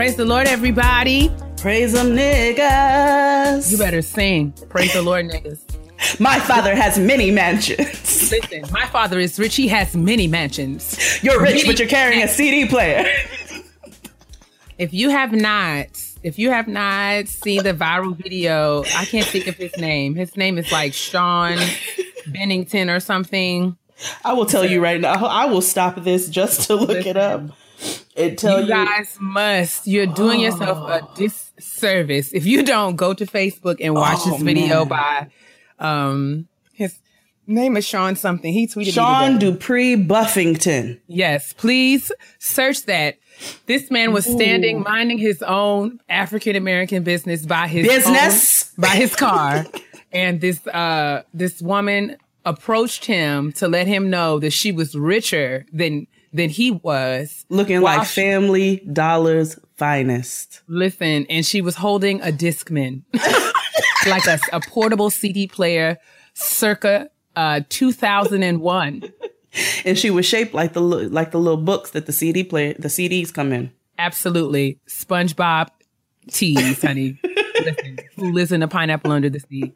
Praise the Lord, everybody. Praise them niggas. You better sing. Praise the Lord, niggas. My father has many mansions. Listen, my father is rich. He has many mansions. You're rich, Many but you're carrying a CD player. If you have not, if you have not seen the viral video, I can't think of his name. His name is like Sean Bennington or something. I will tell you right now. I will stop this just to look it up and tell You you. guys must. You're doing yourself a disservice if you don't go to Facebook and watch Oh, this video man. by um his name is Sean something. He tweeted Sean. Dupree Buffington. Yes, please search that. This man was standing minding his own African American business by his Business? own- by his car, and this uh this woman approached him to let him know that she was richer than than he was. Looking like she- Family Dollar's finest. Listen, and she was holding a Discman, like a, a portable CD player, circa uh 2001. And she was shaped like the like the little books that the CD player the CDs come in. Absolutely. SpongeBob teas, honey. Listen, who lives in a pineapple under the sea?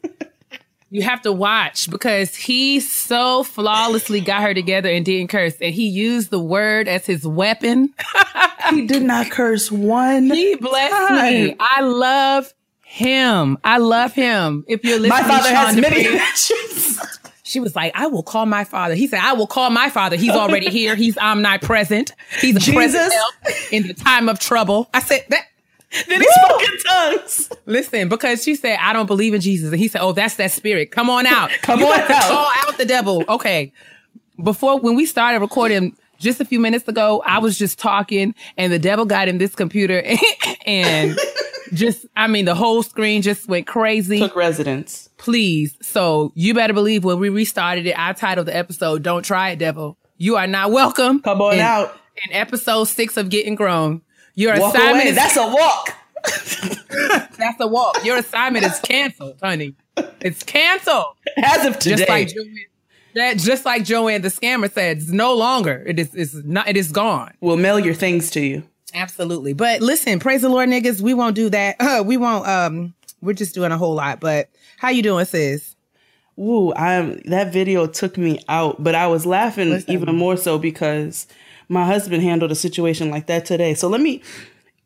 You have to watch because he so flawlessly got her together and didn't curse. And he used the word as his weapon. He did not curse one. He blessed me. I love him. I love him. If you're listening, My father Sean has many. She was like, I will call my father. He said, I will call my father. He's already here. He's omnipresent. He's a present Jesus. help in the time of trouble. I said that. then he spoke in tongues. Listen, because she said, I don't believe in Jesus. And he said, Oh, that's that spirit. Come on out. Come You on out. Call out the devil. Okay. Before, when we started recording just a few minutes ago, I was just talking and the devil got in this computer and just, I mean, the whole screen just went crazy. Took residence. Please. So you better believe when we restarted it, I titled the episode, Don't Try It, Devil. You are not welcome. Come on in, out. In episode six of Getting Grown. Your Walk assignment away. is That's a walk. that's a walk. Your assignment is canceled, honey. It's canceled. As of today. Just like Joanne, that, just like Joanne the scammer said, it's no longer. It is. It's not. It is gone. we'll mail your things to you. Absolutely. But listen, praise the Lord, niggas. We won't do that. we won't. Um, we're just doing a whole lot. But how you doing, sis? Ooh, I'm that video took me out, but I was laughing even more so because my husband handled a situation like that today. So let me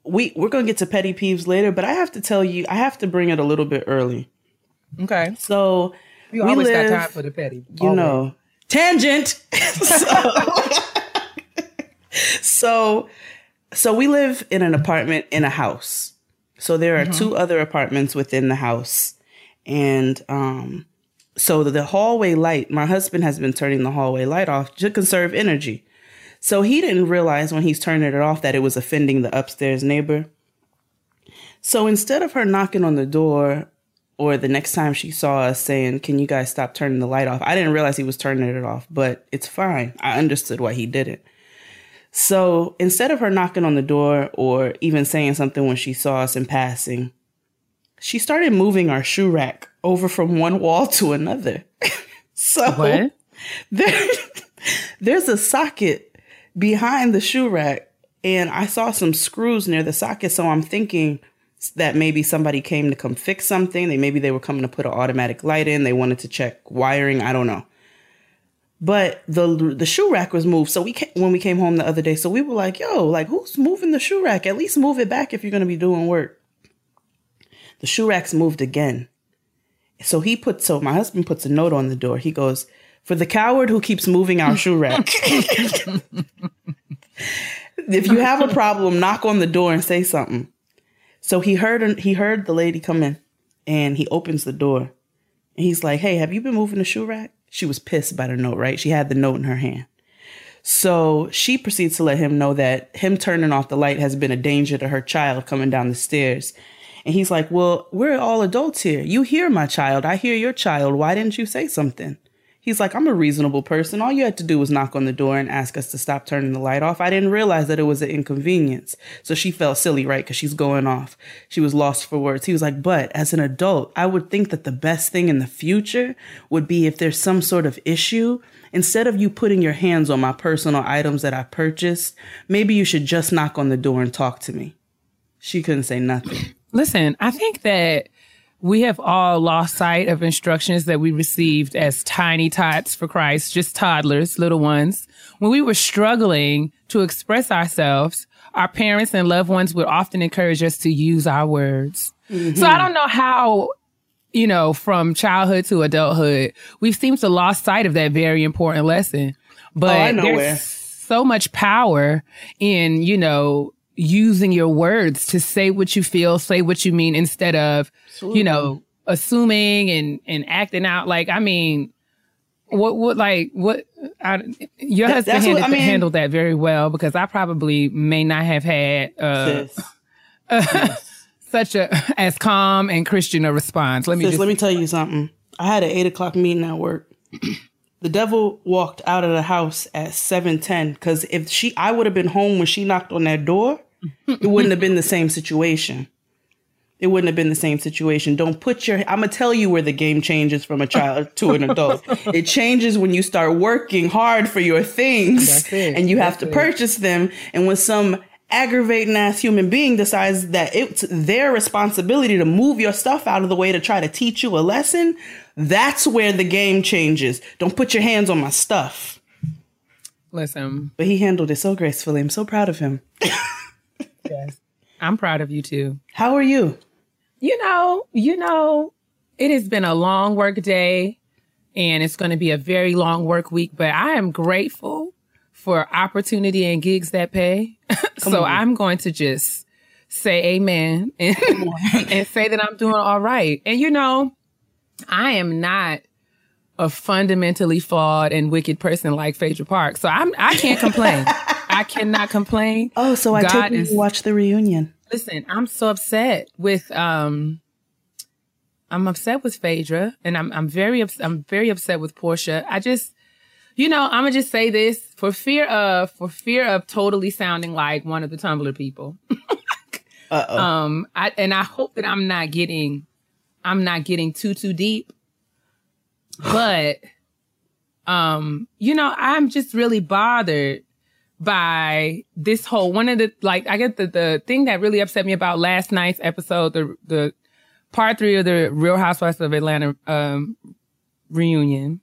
we we're gonna get to petty peeves later, but I have to tell you, I have to bring it a little bit early. Okay. So You we always live, got time for the petty. you know, tangent. so, so, so we live in an apartment in a house. So there are two other apartments within the house, and um, so the hallway light. My husband has been turning the hallway light off to conserve energy. So he didn't realize when he's turning it off that it was offending the upstairs neighbor. So instead of her knocking on the door or the next time she saw us saying, Can you guys stop turning the light off? I didn't realize he was turning it off, but it's fine. I understood why he did it. So instead of her knocking on the door or even saying something when she saw us in passing, she started moving our shoe rack over from one wall to another. so What? there, there's a socket behind the shoe rack, and I saw some screws near the socket. So I'm thinking that maybe somebody came to come fix something. They maybe they were coming to put an automatic light in. They wanted to check wiring. I don't know. But the the shoe rack was moved. So we ca- when we came home the other day, so we were like, "Yo, like who's moving the shoe rack? At least move it back if you're going to be doing work." The shoe rack's moved again. So he puts so my husband puts a note on the door. He goes, "For the coward who keeps moving our shoe rack." if you have a problem, knock on the door and say something. So he heard he heard the lady come in and he opens the door. And he's like, "Hey, have you been moving the shoe rack?" She was pissed by the note, right? She had the note in her hand. So she proceeds to let him know that him turning off the light has been a danger to her child coming down the stairs. And he's like, Well, we're all adults here. You hear my child. I hear your child. Why didn't you say something? He's like, I'm a reasonable person. All you had to do was knock on the door and ask us to stop turning the light off. I didn't realize that it was an inconvenience. So she felt silly, right? Because she's going off. She was lost for words. He was like, But as an adult, I would think that the best thing in the future would be if there's some sort of issue, instead of you putting your hands on my personal items that I purchased, maybe you should just knock on the door and talk to me. She couldn't say nothing. Listen, I think that we have all lost sight of instructions that we received as tiny tots for Christ, just toddlers, little ones. When we were struggling to express ourselves, our parents and loved ones would often encourage us to use our words. So I mm-hmm. don't know how, you know, from childhood to adulthood, we've seemed to lost sight of that very important lesson. But Oh, I know there's where. so much power in, you know, using your words to say what you feel, say what you mean instead of, you know, assuming and, and acting out. Like, I mean, what, what, like, what, I, your That- husband that's what- handled, I mean- handled that very well because I probably may not have had, uh, Sis, such a, as calm and Christian a response. Let me sis, just, let me tell you something. I had an eight o'clock meeting at work. The devil walked out of the house at seven ten because if she, I would have been home when she knocked on that door. It wouldn't have been the same situation. It wouldn't have been the same situation. Don't put your. I'm gonna tell you where the game changes from a child to an adult. It changes when you start working hard for your things, and you have to it. purchase them. And when some aggravating ass human being decides that it's their responsibility to move your stuff out of the way to try to teach you a lesson, that's where the game changes. Don't put your hands on my stuff. listen, But he handled it so gracefully. I'm so proud of him. yes, I'm proud of you too. How are you? You know, you know, it has been a long work day and it's going to be a very long work week, but I am grateful for opportunity and gigs that pay. so on. I'm going to just say amen and, and say that I'm doing all right. And you know, I am not a fundamentally flawed and wicked person like Phaedra Parks. So I'm I can't complain. I cannot complain. Oh, so I God took you is- to watch the reunion. Listen, I'm so upset with um I'm upset with Phaedra and I'm I'm very ups- I'm very upset with Porsha. I just you know, I'm gonna just say this for fear of for fear of totally sounding like one of the Tumblr people. Uh oh. Um I and I hope that I'm not getting I'm not getting too too deep. But um you know, I'm just really bothered by this whole one of the like I get the the thing that really upset me about last night's episode, the the part three of the Real Housewives of Atlanta um reunion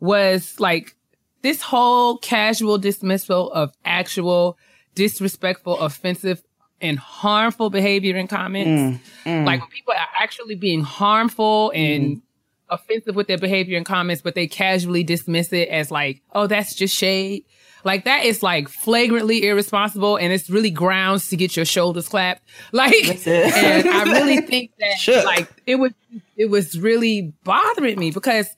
was like this whole casual dismissal of actual disrespectful, offensive, and harmful behavior in comments. Mm, mm. Like when people are actually being harmful and mm. offensive with their behavior in comments, but they casually dismiss it as like, oh, that's just shade. Like that is like flagrantly irresponsible and it's really grounds to get your shoulders clapped. Like, and I really think that Shook. like it was, it was really bothering me because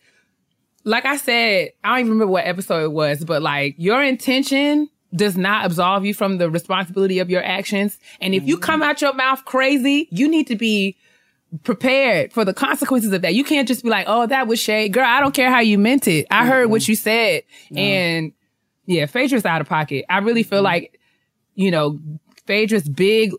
like I said, I don't even remember what episode it was, but like your intention does not absolve you from the responsibility of your actions. And if you come out your mouth crazy, you need to be prepared for the consequences of that. You can't just be like, oh, that was shade. Girl, I don't care how you meant it. I heard what you said. And yeah, Phaedra's out of pocket. I really feel like, you know, Phaedra's big,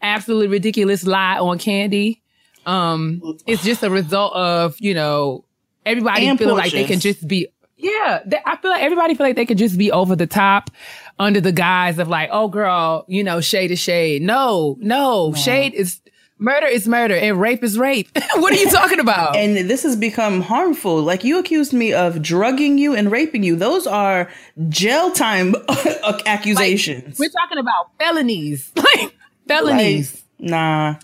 absolutely ridiculous lie on Kandi. Um, it's just a result of, you know, everybody And feeling like they can just be, yeah, they, I feel like everybody feel like they can just be over the top under the guise of like, oh girl, you know, shade is shade. No, no, shade is murder is murder and rape is rape. what are you talking about? and this has become harmful. Like you accused me of drugging you and raping you. Those are jail time accusations. We're talking about felonies, like felonies. Like, nah.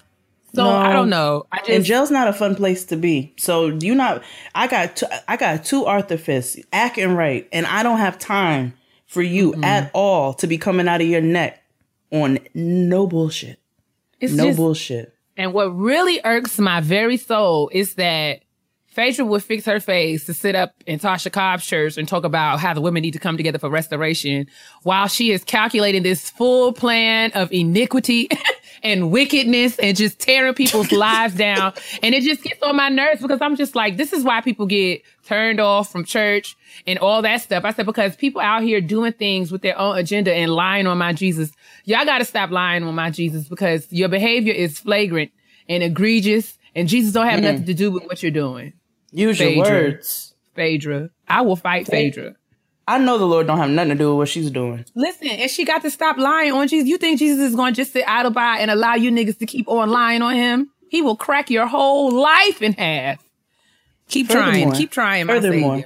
so no. I don't know. I just And jail's not a fun place to be. So you not. I got. Two, I got two Arthur fists, act and right, and I don't have time for you Mm-hmm. at all to be coming out of your neck on no bullshit. it's No just, bullshit. And what really irks my very soul is that Phaedra would fix her face to sit up in Tasha Cobbs' church and talk about how the women need to come together for restoration while she is calculating this full plan of iniquity and wickedness and just tearing people's lives down. And it just gets on my nerves because I'm just like, this is why people get turned off from church and all that stuff. I said, because people out here doing things with their own agenda and lying on my Jesus. Y'all got to stop lying on my Jesus because your behavior is flagrant and egregious and Jesus don't have mm-hmm. nothing to do with what you're doing. Use your words. Phaedra. I will fight Phaedra. I know the Lord don't have nothing to do with what she's doing. Listen, and she got to stop lying on Jesus. You think Jesus is going to just sit idle by and allow you niggas to keep on lying on him? He will crack your whole life in half. Keep trying. Furthermore- Keep trying. Furthermore,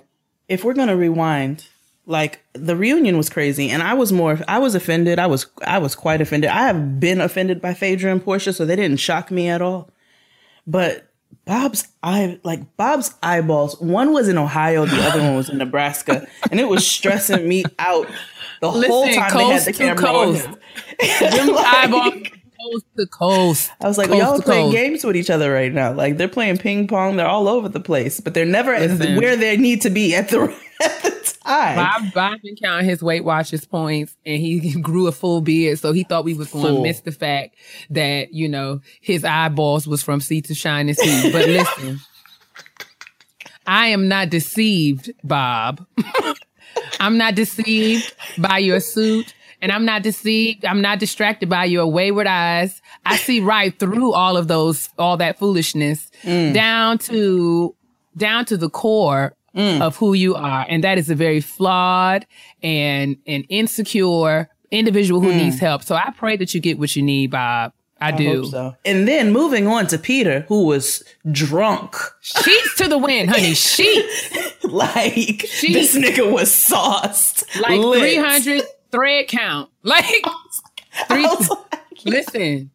if we're gonna rewind, like the reunion was crazy, and I was more, I was offended. I was, I was quite offended. I have been offended by Phaedra and Porsha, so they didn't shock me at all. But Bob's eye, like Bob's eyeballs, one was in Ohio, the other one was in Nebraska, and it was stressing me out the whole Listen, time they had the camera on coast. him. Them Like- eyeballs coast to coast. I was like, Coast y'all playing coast. games with each other right now. Like they're playing ping pong. They're all over the place, but they're never Listen. where they need to be at the at the time. Bob, Bob been counting his Weight Watchers points and he grew a full beard. So he thought we was going to miss the fact that, you know, his eyeballs was from sea to shining sea. But listen, I am not deceived, Bob. I'm not deceived by your suit. And I'm not deceived. I'm not distracted by your wayward eyes. I see right through all of those, all that foolishness mm. down to, down to the core Mm. of who you are. And that is a very flawed and, and insecure individual who mm. needs help. So I pray that you get what you need, Bob. I, I do. hope so. And then moving on to Peter, who was drunk. Sheets to the wind, honey. Sheets. like She- this nigga was sauced. Like lit. 300 thread count. Like, three, I was like, listen.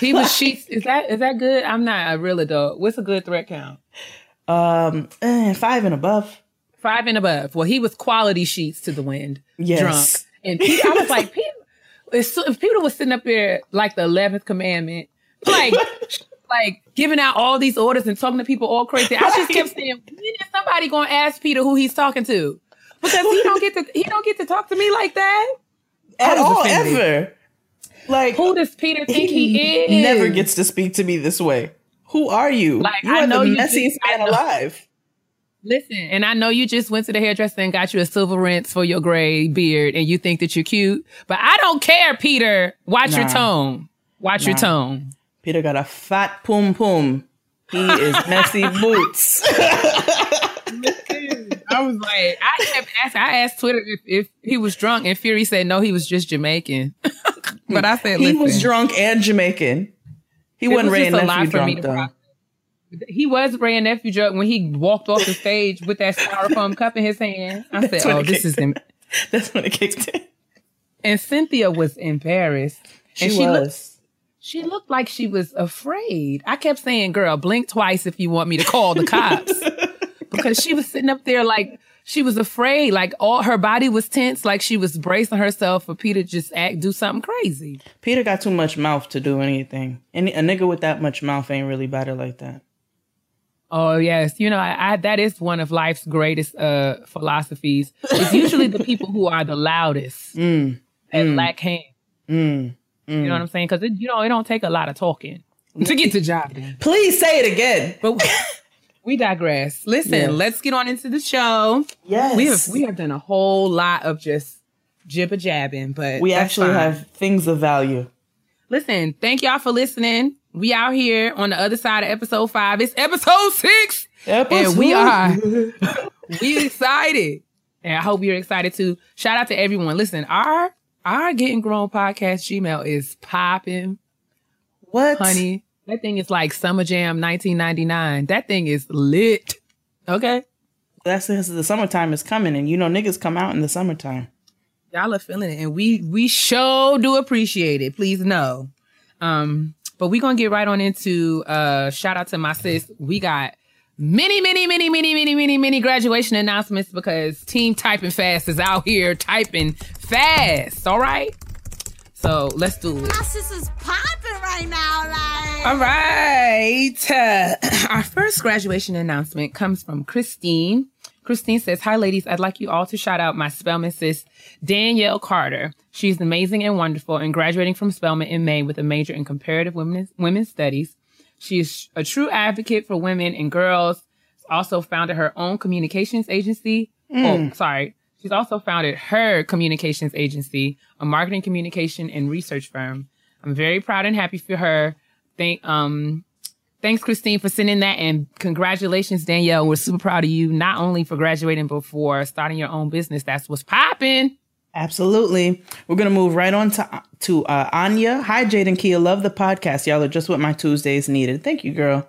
He was sheets. Is that is that good? I'm not a real adult. What's a good thread count? Um, eh, five and above. Five and above. Well, he was quality sheets to the wind. Yes. Drunk. And Peter, I was like, Peter, if so- if Peter was sitting up there like the 11th commandment, like, like giving out all these orders and talking to people all crazy. I just kept saying, when is somebody going to ask Peter who he's talking to? Because he don't get to, he don't get to talk to me like that. At all, offended. ever. Like Who does Peter think he, is? He never gets to speak to me this way. Who are you? Like, you I are know the you messiest man alive. Listen, and I know you just went to the hairdresser and got you a silver rinse for your gray beard and you think that you're cute, but I don't care, Peter. Watch your tone. Watch your tone. Peter got a fat pum pum. He is messy boots. I was like, I kept asking, I asked Twitter if, if he was drunk and Fury said no, he was just Jamaican. but I said, he was drunk and Jamaican. He wasn't was Wray and Nephew for me drunk though. He was Wray and Nephew drunk when he walked off the stage with that styrofoam cup in his hand. I said, oh, this is, em-. That's when it kicked in. and Cynthia was embarrassed. She, And she looked- was. She looked like she was afraid. I kept saying, girl, blink twice if you want me to call the cops. because she was sitting up there like she was afraid. Like all her body was tense, like she was bracing herself for Peter to just act do something crazy. Peter got too much mouth to do anything. And a nigga with that much mouth ain't really about it like that. Oh yes, you know I, I, that is one of life's greatest uh, philosophies. It's usually the people who are the loudest Mm, and lack hands. mm, You know what I'm saying? Because you know it don't take a lot of talking to get the job done. Please say it again. But we digress. Listen, Yes. let's get on into the show. Yes. We have we have done a whole lot of just jibber jabbing, but We actually fine. have things of value. Listen, thank y'all for listening. We out here on the other side of episode five. It's episode six, and we are we excited, and I hope you're excited too. Shout out to everyone. Listen, our our getting grown podcast Gmail is popping, What? honey. That thing is like Summer Jam 1999. That thing is lit. Okay. That's because the summertime is coming, and you know niggas come out in the summertime. y'all are feeling it and we we sure do appreciate it please know um but we gonna get right on into uh shout out to my sis we got many many many many many many many graduation announcements because team typing fast is out here typing fast all right so let's do it My sister's popping right now, like. all right. Uh, our first graduation announcement comes from Christine. Christine says, Hi, ladies. I'd like you all to shout out my Spelman sis, Danielle Carter. She's amazing and wonderful and graduating from Spelman in May with a major in comparative women's, women's studies. She is a true advocate for women and girls. Also founded her own communications agency. Oh, sorry. She's also founded her communications agency, a marketing communication and research firm. I'm very proud and happy for her. Thank um Thanks, Christine, for sending that. And congratulations, Danielle. We're super proud of you, not only for graduating, but for starting your own business. That's what's popping. Absolutely. We're going to move right on to, to uh, Anya. Hi, Jade and Keia. Love the podcast. Y'all are just what my Tuesdays needed. Thank you, girl.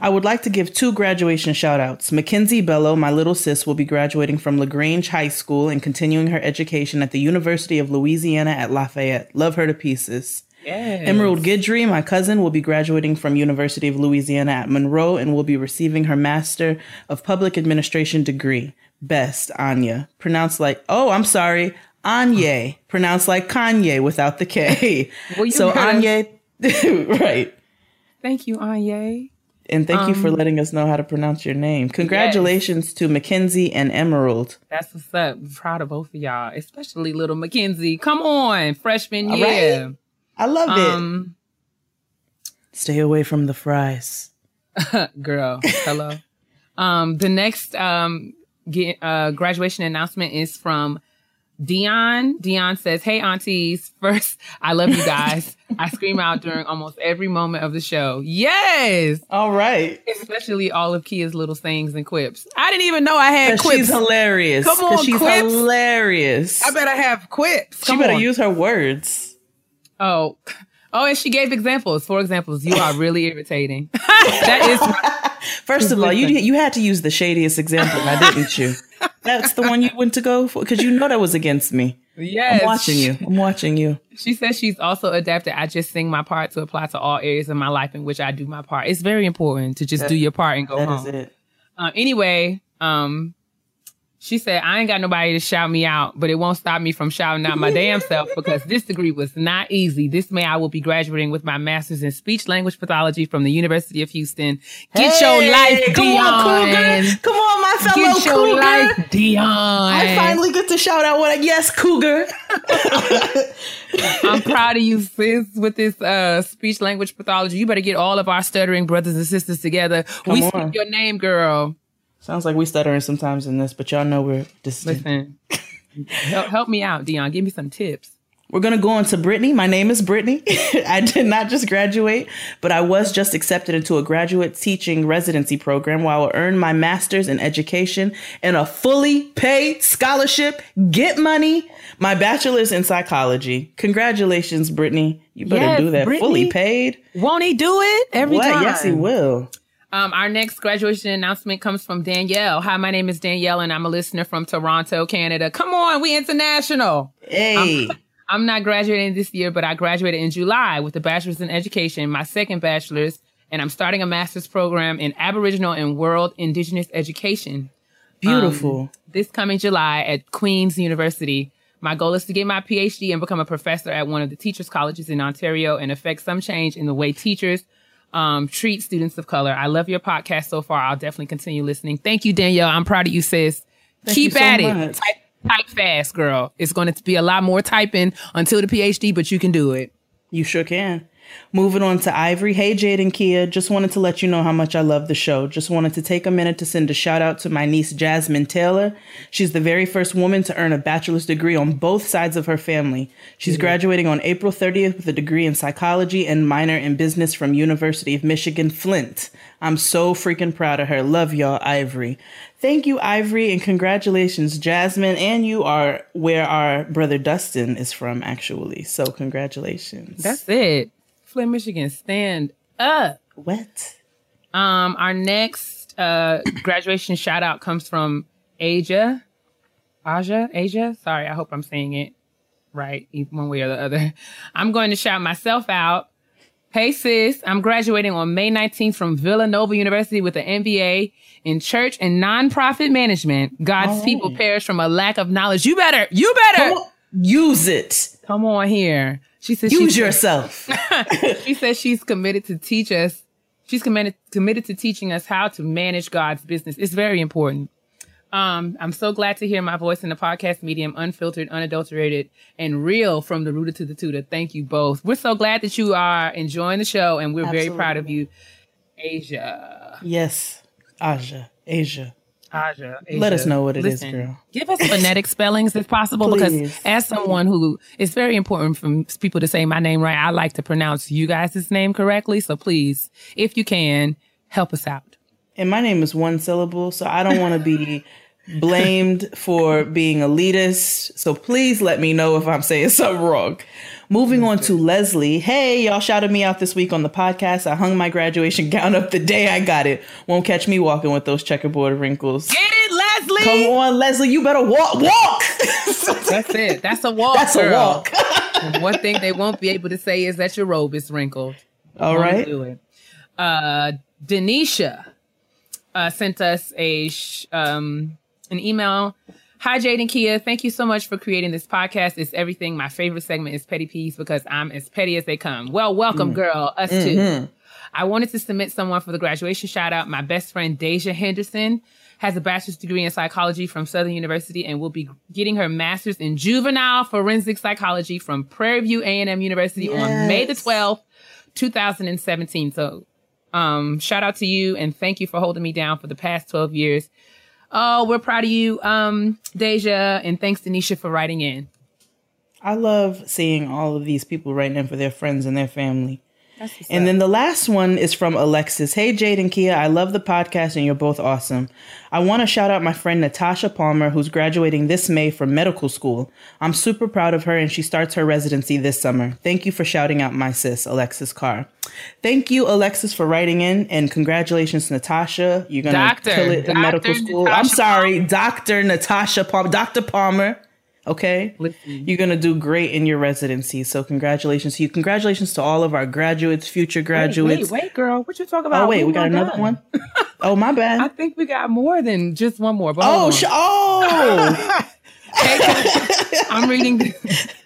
I would like to give two graduation shout outs. Mackenzie Bello, my little sis, will be graduating from LaGrange High School and continuing her education at the University of Louisiana at Lafayette. Love her to pieces. Yes. Emerald Guidry, my cousin, will be graduating from University of Louisiana at Monroe and will be receiving her Master of Public Administration degree. Best, Anya. Pronounced like, oh, I'm sorry, Anye. Pronounced like Kanye without the K. Well, so Anye, right. Thank you, Anye. And thank you for Um, letting us know how to pronounce your name. Congratulations to Mackenzie and Emerald. That's what's up. I'm proud of both of y'all, especially little Mackenzie. Come on, freshman All year. I love it. Um, Stay away from the fries. girl, hello. um, the next um get, uh, graduation announcement is from Dion. Dion says, "Hey aunties, first, I love you guys. I scream out during almost every moment of the show. Yes, All right. especially all of Keia's little sayings and quips. I didn't even know I had quips. She's hilarious. Come on, she's quips. hilarious. I better have quips. she better on. use her words. Oh, oh, and she gave examples. For examples, you are really irritating. that is my- First of all, you you had to use the shadiest example, now didn't you? That's the one you went to go for because you know that was against me. yes. I'm watching you. I'm watching you. She says she's also adapted. I just sing my part to apply to all areas of my life in which I do my part. It's very important to just do your part and go That home. is it. Um, anyway, um, she said, I ain't got nobody to shout me out, but it won't stop me from shouting out my damn self because this degree was not easy. This May I will be graduating with my master's in speech language pathology from the University of Houston. Get your Hey, life, come Dion. on, Cougar. Come on, my fellow Get your Cougar. life, Dion. I finally get to shout out what. I, yes, Cougar. I'm proud of you, sis, with this uh, speech language pathology. You better get all of our stuttering brothers and sisters together. we on. speak your name, girl. Sounds like we stuttering sometimes in this, but y'all know we're distant. Listen, help, help me out, Dion. Give me some tips. We're going to go on to Brittany. My name is Brittany. I did not just graduate, but I was just accepted into a graduate teaching residency program where I will earn my master's in education and a fully paid scholarship, get money, my bachelor's in psychology. Congratulations, Brittany. You better Yes, do that. Brittany. Fully paid. Won't he do it every what? time? Yes, he will. Um, our next graduation announcement comes from Danielle. Hi, my name is Danielle, and I'm a listener from Toronto, Canada. Come on, we international. Hey. I'm not graduating this year, but I graduated in July with a bachelor's in education, my second bachelor's, and I'm starting a master's program in Aboriginal and World Indigenous Education Beautiful. this coming July at Queen's University. My goal is to get my PhD and become a professor at one of the teachers' colleges in Ontario and affect some change in the way teachers um, treat students of color. I love your podcast so far. I'll definitely continue listening. Thank you, Danielle. I'm proud of you, sis. Thank Keep you so at it. Type, type fast, girl. It's going to be a lot more typing until the PhD, but you can do it. You sure can. Moving on to Ivory. Hey, Jade and Keia. Just wanted to let you know how much I love the show. Just wanted to take a minute to send a shout out to my niece, Jasmine Taylor. She's the very first woman to earn a bachelor's degree on both sides of her family. She's graduating on April 30th with a degree in psychology and minor in business from University of Michigan, Flint. I'm so freaking proud of her. Love y'all, Ivory. Thank you, Ivory, and congratulations, Jasmine. And you are where our brother Dustin is from, actually. So, congratulations. That's it. Flint, Michigan, stand up. What? Um, our next uh, graduation shout out comes from Asia. Aja, Asia. Sorry, I hope I'm saying it right, one way or the other. I'm going to shout myself out. Hey sis, I'm graduating on May 19th from Villanova University with an MBA in church and nonprofit management. God's right. people perish from a lack of knowledge. You better, you better Use it. come on here. She says Use yourself. she says she's committed to teach us. She's committed committed to teaching us how to manage God's business. It's very important. Um, I'm so glad to hear my voice in the podcast medium, unfiltered, unadulterated, and real from the rooter to the tutor. Thank you both. We're so glad that you are enjoying the show, and we're very proud of you, Asia. yes. Asia, Asia. Aja, Let us know what it is, Listen, girl. Give us phonetic spellings if possible, because as someone who it's very important for people to say my name right, I like to pronounce you guys' name correctly. So please, if you can, help us out. And my name is one syllable, so I don't want to be blamed for being elitist. So please let me know if I'm saying something wrong. Moving on to Leslie. Hey, y'all shouted me out this week on the podcast. I hung my graduation gown up the day I got it. Won't catch me walking with those checkerboard wrinkles. Get it, Leslie. Come on, Leslie, you better walk. Walk. That's it. That's a walk. That's a walk. One thing they won't be able to say is that your robe is wrinkled. All Won't right. do it. Uh, Denisha uh, sent us a sh- um, an email. Hi, Jade and Keia. Thank you so much for creating this podcast. It's everything. My favorite segment is Petty Peas because I'm as petty as they come. Well, welcome, Mm. girl. Us Mm-hmm. too. I wanted to submit someone for the graduation shout out. My best friend, Deja Henderson, has a bachelor's degree in psychology from Southern University and will be getting her master's in juvenile forensic psychology from Prairie View A&M University on May the 12th, 2017. So, um, shout out to you and thank you for holding me down for the past 12 years. Oh, we're proud of you, um, Deja, and thanks, Denisha, for writing in. I love seeing all of these people writing in for their friends and their family. And then the last one is from Alexis. Hey, Jade and Keia, I love the podcast and you're both awesome. I want to shout out my friend Natasha Palmer, who's graduating this May from medical school. I'm super proud of her and she starts her residency this summer. Thank you for shouting out my sis, Alexis Carr. Thank you, Alexis, for writing in and congratulations, Natasha. You're going to Doctor. kill it in Dr. medical school. I'm Natasha sorry, Dr. Natasha Palmer, Dr. Palmer. Okay. Listen. You're going to do great in your residency. So, congratulations to you. Congratulations to all of our graduates, future graduates. Wait, wait, girl. What you talking about? Oh, wait, we got another done. one? Oh, my bad. I think we got more than just one more. But Oh, sh- oh. Hey, cousins. I'm reading.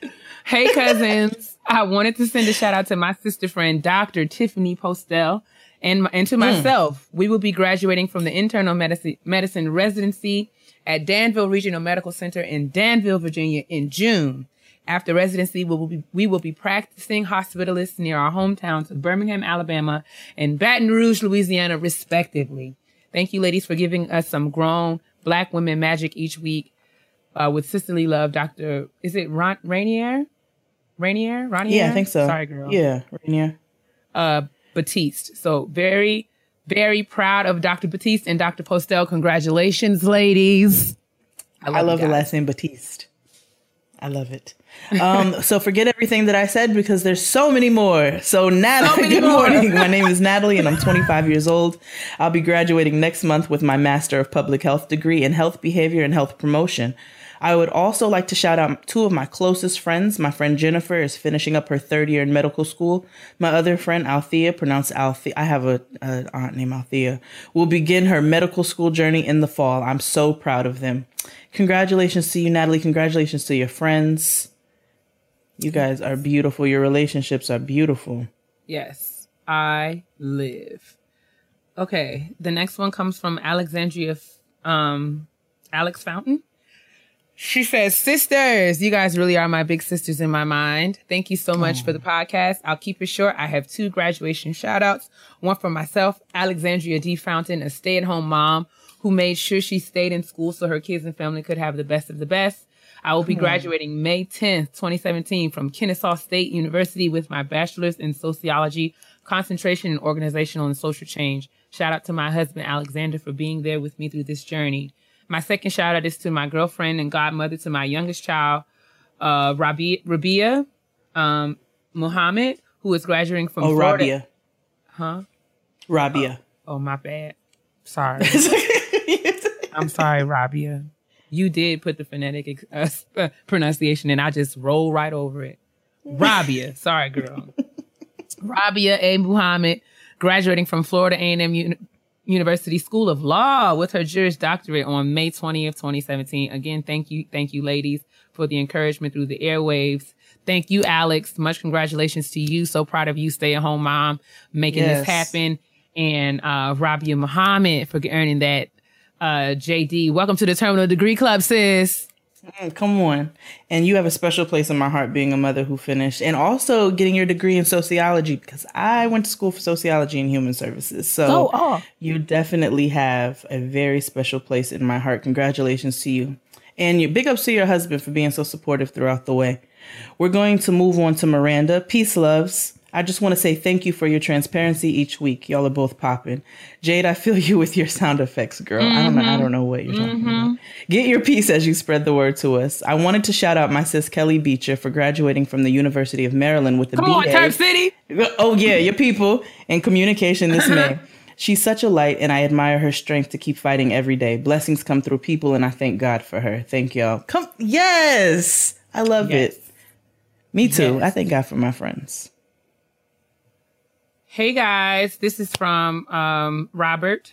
hey, cousins. I wanted to send a shout out to my sister friend, Dr. Tiffany Postel, and, and to mm. myself. We will be graduating from the internal medicine, medicine residency at Danville Regional Medical Center in Danville, Virginia in June. After residency, we will be, we will be practicing hospitalists near our hometowns of Birmingham, Alabama and Baton Rouge, Louisiana, respectively. Thank you, ladies, for giving us some grown black women magic each week uh, with sisterly love, Dr. Is it Ron- Rainier? Rainier? Rainier? yeah, I think so. Sorry, girl. Yeah, Rainier. Uh, Batiste. So very, very proud of Dr. Batiste and Dr. Postel. Congratulations, ladies. I love you the last name Batiste. I love it. Um, so forget everything that I said because there's so many more. So Natalie, many good more. morning. My name is Natalie and I'm 25 years old. I'll be graduating next month with my Master of Public Health degree in Health Behavior and Health Promotion. I would also like to shout out two of my closest friends. My friend Jennifer is finishing up her third year in medical school. My other friend Althea, pronounced Althea, I have a, a aunt named Althea, will begin her medical school journey in the fall. I'm so proud of them. Congratulations to you, Natalie. Congratulations to your friends. You guys are beautiful. Your relationships are beautiful. Yes, I live. Okay, the next one comes from Alexandria, um, Alex Fountain. She says, Sisters, you guys really are my big sisters in my mind. Thank you so much for the oh. podcast. I'll keep it short. I have two graduation shout outs. One for myself, Alexandria D. Fountain, a stay at home mom who made sure she stayed in school so her kids and family could have the best of the best. I will be graduating May 10th, 2017 from Kennesaw State University with my bachelor's in sociology, concentration in organizational and social change. Shout out to my husband, Alexander, for being there with me through this journey. My second shout out is to my girlfriend and godmother to my youngest child, uh, Rabia, Rabia um, Muhammad, who is graduating from Oh, Florida. Rabia. Huh? Rabia. Oh, my bad. Sorry. I'm sorry, Rabia. You did put the phonetic ex- uh, pronunciation and I just roll right over it. Rabia. Sorry, girl. Rabia A. Muhammad, graduating from Florida A&M Uni- University School of Law with her Juris Doctorate on May 20th, 2017. Again, thank you. Thank you, ladies, for the encouragement through the airwaves. Thank you, Alex. Much congratulations to you. So proud of you, stay at home mom, making Yes. this happen. And, uh, Rabia Muhammad for earning that, uh, JD. Welcome to the Terminal Degree Club, sis. Mm, come on. And you have a special place in my heart being a mother who finished and also getting your degree in sociology because I went to school for sociology and human services. So Oh, oh. you definitely have a very special place in my heart. Congratulations to you. And you big ups to your husband for being so supportive throughout the way. We're going to move on to Miranda. Peace, loves. I just want to say thank you for your transparency each week. Y'all are both popping. Jade, I feel you with your sound effects, girl. I don't know. I don't mm-hmm. know what you're talking mm-hmm. about. Get your piece as you spread the word to us. I wanted to shout out my sis Kelly Beecher for graduating from the University of Maryland with a Come BA. on, Turk City. Oh yeah, your people in communication this May. She's such a light, and I admire her strength to keep fighting every day. Blessings come through people, and I thank God for her. Thank y'all. Come, yes, I love Yes. it. Me too. Yes. I thank God for my friends. Hey guys, this is from um, Robert.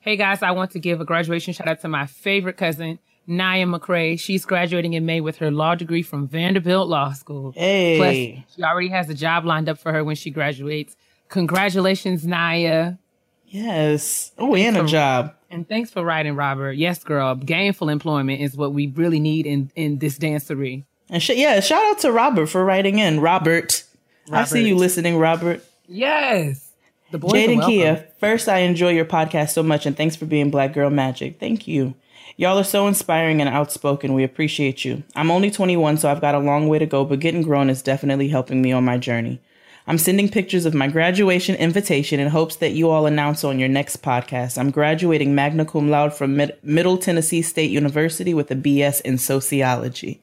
Hey guys, I want to give a graduation shout out to my favorite cousin, Nia McCrae. She's graduating in May with her law degree from Vanderbilt Law School. Hey, Plus, she already has a job lined up for her when she graduates. Congratulations, Nia. yes. Oh, and a for- job. And thanks for writing, Robert. Yes, girl. Gainful employment is what we really need in, in this dancery. And sh- yeah, shout out to Robert for writing in. Robert, I see you listening, Robert. Yes. The boys Jade and. Keia, first, I enjoy your podcast so much, and thanks for being Black Girl Magic. Thank you. Y'all are so inspiring and outspoken. We appreciate you. I'm only 21, so I've got a long way to go, but getting grown is definitely helping me on my journey. I'm sending pictures of my graduation invitation in hopes that you all announce on your next podcast. I'm graduating magna cum laude from Mid- Middle Tennessee State University with a BS in sociology.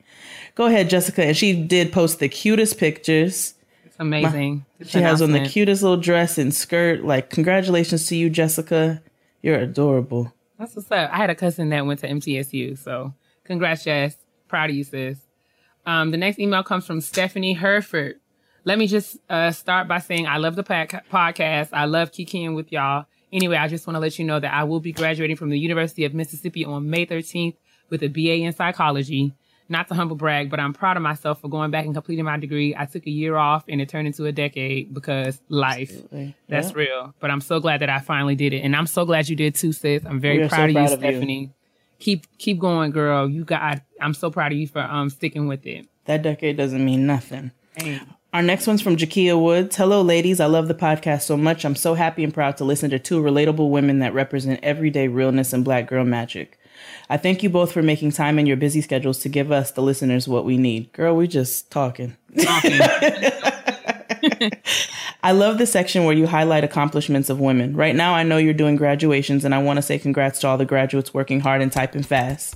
Go ahead, Jessica. And she did post the cutest pictures. It's amazing. This She has on the cutest little dress and skirt. Like, congratulations to you, Jessica. You're adorable. That's what's up. I had a cousin that went to MTSU, so congrats, Jess. Proud of you, sis. Um, the next email comes from Stephanie Herford. Let me just uh, start by saying I love the podcast. I love kikiing with y'all. Anyway, I just want to let you know that I will be graduating from the University of Mississippi on May 13th with a BA in psychology. Not to humble brag, but I'm proud of myself for going back and completing my degree. I took a year off and it turned into a decade because life. That's Yeah. real. But I'm so glad that I finally did it. And I'm so glad you did too, sis. I'm very are so proud of proud you, of you. Stephanie. Keep keep going, girl. You got I'm so proud of you for um sticking with it. That decade doesn't mean nothing. Our next one's from Jakia Woods. Hello, ladies. I love the podcast so much. I'm so happy and proud to listen to two relatable women that represent everyday realness and black girl magic. I thank you both for making time in your busy schedules to give us, the listeners, what we need. Girl, we just talking. I love the section where you highlight accomplishments of women. Right now, I know you're doing graduations, and I want to say congrats to all the graduates working hard and typing fast.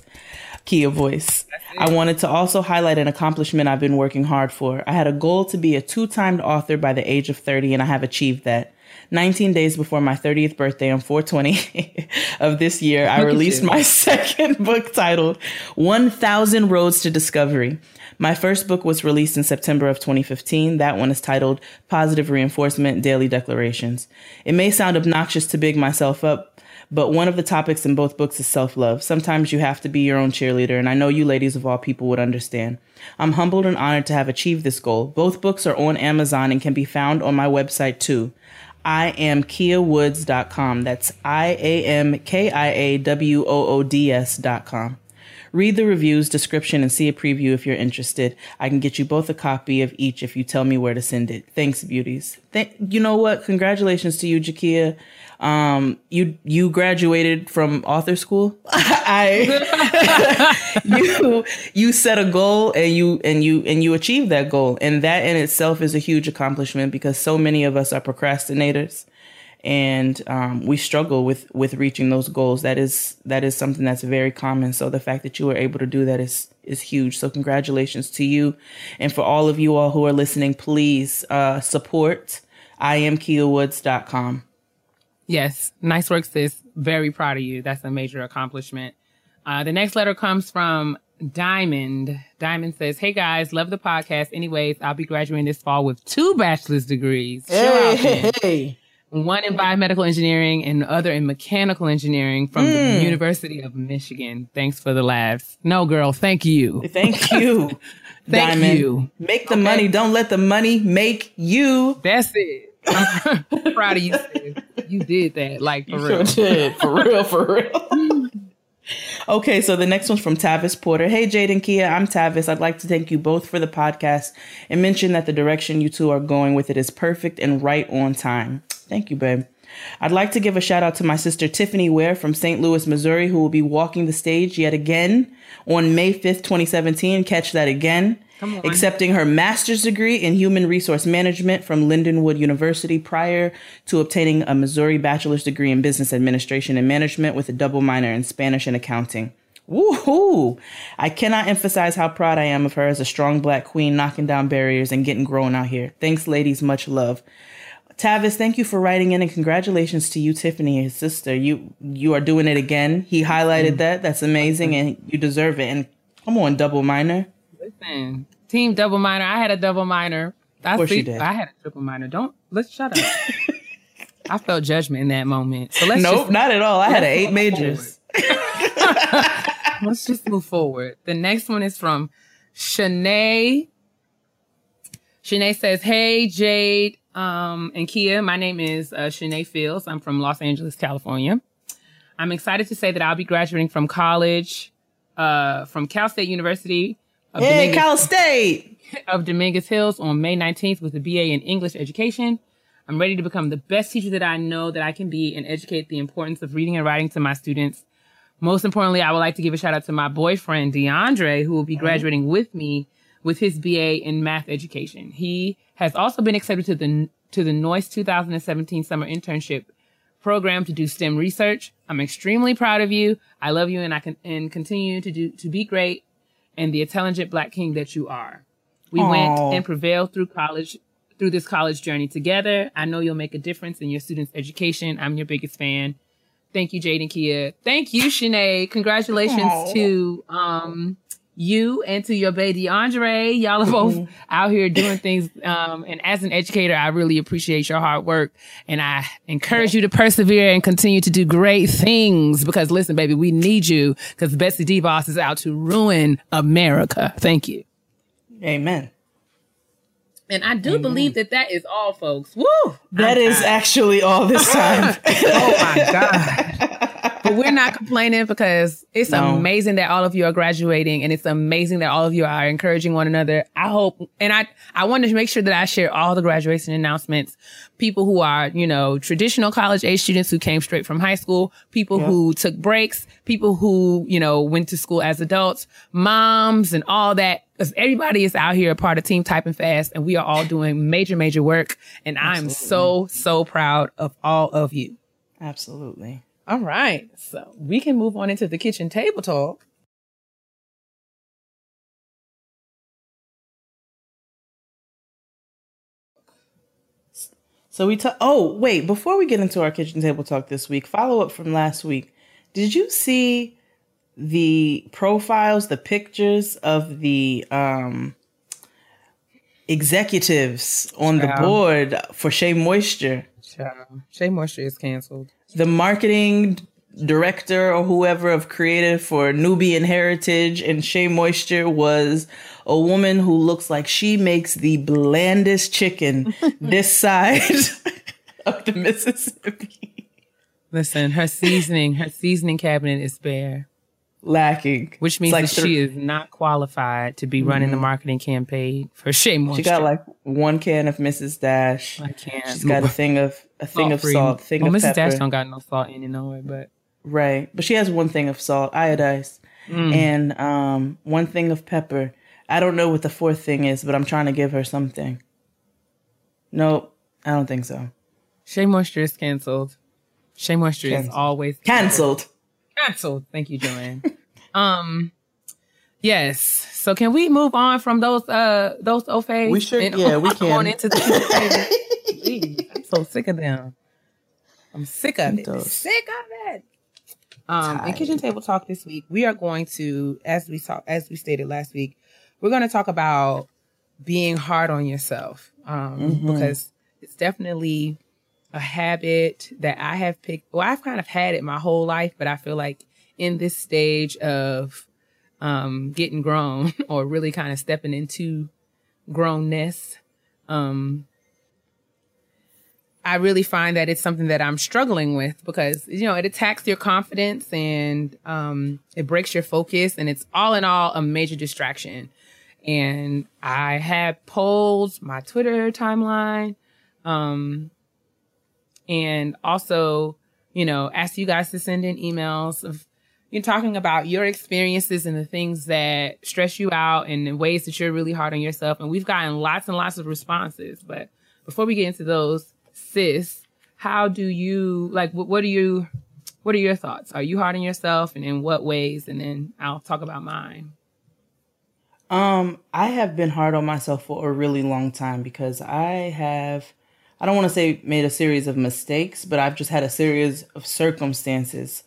Keia voice. I wanted to also highlight an accomplishment I've been working hard for. I had a goal to be a two timed author by the age of 30, and I have achieved that. 19 days before my 30th birthday on 420 of this year, I released my second book titled 1000 Roads to Discovery. My first book was released in September of 2015. That one is titled Positive Reinforcement Daily Declarations. It may sound obnoxious to big myself up, but one of the topics in both books is self love. Sometimes you have to be your own cheerleader, and I know you ladies of all people would understand. I'm humbled and honored to have achieved this goal. Both books are on Amazon and can be found on my website too. I am KiaWoods.com. That's I A M K I A W O O D S.com. Read the reviews, description, and see a preview if you're interested. I can get you both a copy of each if you tell me where to send it. Thanks, beauties. Th- you know what? Congratulations to you, Jakia. Um, you you graduated from author school. I you you set a goal and you and you and you achieved that goal, and that in itself is a huge accomplishment because so many of us are procrastinators and um, we struggle with with reaching those goals. That is that is something that's very common. So the fact that you were able to do that is is huge. So congratulations to you, and for all of you all who are listening, please uh, support IamKiaWoods.com. Yes, nice work, sis. Very proud of you. That's a major accomplishment. Uh, the next letter comes from Diamond. Diamond says, Hey guys, love the podcast. Anyways, I'll be graduating this fall with two bachelor's degrees. Out, hey. One in biomedical engineering and the other in mechanical engineering from the University of Michigan. Thanks for the laughs. No, girl, thank you. Thank you, Thank Diamond. you. Make the money. Don't let the money make you. That's it. I'm proud of you, sis. You did that, like for real. did. For real, for real. Okay, so the next one's from Tavis Porter. Hey, Jade and Keia, I'm Tavis. I'd like to thank you both for the podcast and mention that the direction you two are going with it is perfect and right on time. Thank you, babe. I'd like to give a shout out to my sister Tiffany Ware from St. Louis, Missouri, who will be walking the stage yet again on May 5th, 2017. Catch that again. Accepting her master's degree in human resource management from Lindenwood University prior to obtaining a Missouri bachelor's degree in business administration and management with a double minor in Spanish and accounting. Woohoo! I cannot emphasize how proud I am of her as a strong black queen knocking down barriers and getting grown out here. Thanks, ladies. Much love. Tavis, thank you for writing in and congratulations to you, Tiffany, his sister. You you are doing it again. He highlighted that. That's amazing and you deserve it. And come on, double minor. Listen, team double minor. I had a double minor. I course you see- did. I had a triple minor. Don't let's shut up. I felt judgment in that moment. So let's Nope, just, not at all. I had an eight majors. let's just move forward. The next one is from Shanae. Shanae says, Hey, Jade um, and Keia. My name is uh, Shanae Fields. I'm from Los Angeles, California. I'm excited to say that I'll be graduating from college uh, from Cal State University of, Hey, Dominguez, Cal State. of Dominguez Hills on May 19th with a BA in English education. I'm ready to become the best teacher that I know that I can be and educate the importance of reading and writing to my students. Most importantly, I would like to give a shout out to my boyfriend, DeAndre, who will be mm-hmm. graduating with me with his BA in math education. He has also been accepted to the to the Noyce 2017 summer internship program to do STEM research. I'm extremely proud of you. I love you and I can and continue to do to be great and the intelligent black king that you are. We went and prevailed through college through this college journey together. I know you'll make a difference in your students' education. I'm your biggest fan. Thank you, Jade and Keia. Thank you, Shanae. Congratulations Aw. to um you and to your baby Andre. Y'all are both out here doing things. Um, and as an educator, I really appreciate your hard work. And I encourage you to persevere and continue to do great things because listen, baby, we need you because Betsy DeVos is out to ruin America. Thank you. Amen. And I do believe that that is all, folks. Woo! That I'm is actually all this time. oh my god we're not complaining because it's No. amazing that all of you are graduating and it's amazing that all of you are encouraging one another i hope and i i wanted to make sure that i share all the graduation announcements people who are you know traditional college age students who came straight from high school people who took breaks people who you know went to school as adults moms and all that. Cause everybody is out here a part of team typing fast and we are all doing major major work and i'm so so proud of all of you Absolutely. All right. So we can move on into the kitchen table talk. So we talk. Oh, wait! Before we get into our kitchen table talk this week, follow up from last week. Did you see the profiles, the pictures of the um, executives on the board for Shea Moisture? Yeah. Shea Moisture is canceled. The marketing director or whoever of creative for Nubian Heritage and Shea Moisture was a woman who looks like she makes the blandest chicken this side of the Mississippi. Listen, her seasoning, her seasoning cabinet is bare, Lacking. which means like that thr- she is not qualified to be running the marketing campaign for Shea Moisture. She got like one can of Mrs. Dash. I can't. She's got a thing of a thing of salt, thing well, of Mrs. pepper. Dash don't got no salt in it, no way, but Right. But she has one thing of salt, iodized, Mm. and um, one thing of pepper. I don't know what the fourth thing is, but I'm trying to give her something. Nope, I don't think so. Shea Moisture is canceled. Shea Moisture is always Cancelled. canceled. Thank you, Joanne. um, yes. So can we move on from those uh those OFAs? We should. and yeah, we on can. into the. I'm so sick of them. I'm sick of it. Those. Sick of it. Um, in kitchen table talk this week, we are going to, as we talk, as we stated last week, we're going to talk about being hard on yourself um, Mm-hmm. because it's definitely a habit that I have picked. Well, I've kind of had it my whole life, but I feel like in this stage of um, getting grown or really kind of stepping into grownness, um, I really find that it's something that I'm struggling with because, you know, it attacks your confidence and um, it breaks your focus. And it's all in all a major distraction. And I have polled my Twitter timeline um, and also, you know, ask you guys to send in emails of you talking about your experiences and the things that stress you out and the ways that you're really hard on yourself. And we've gotten lots and lots of responses. But before we get into those, sis, how do you like what, what are you what are your thoughts? Are you hard on yourself and in what ways? And then I'll talk about mine. Um, I have been hard on myself for a really long time because I have I don't want to say made a series of mistakes, but I've just had a series of circumstances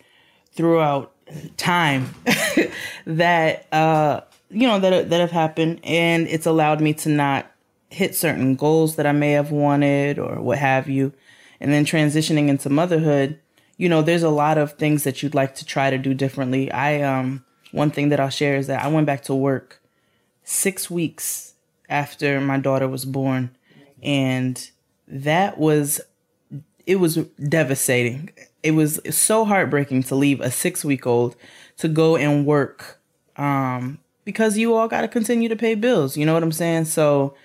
throughout time that uh you know that that have happened and it's allowed me to not hit certain goals that I may have wanted or what have you. And then transitioning into motherhood, you know, there's a lot of things that you'd like to try to do differently. I um one thing that I'll share is that I went back to work 6 weeks after my daughter was born and that was it was devastating. It was so heartbreaking to leave a 6 week old to go and work um because you all got to continue to pay bills, you know what I'm saying? So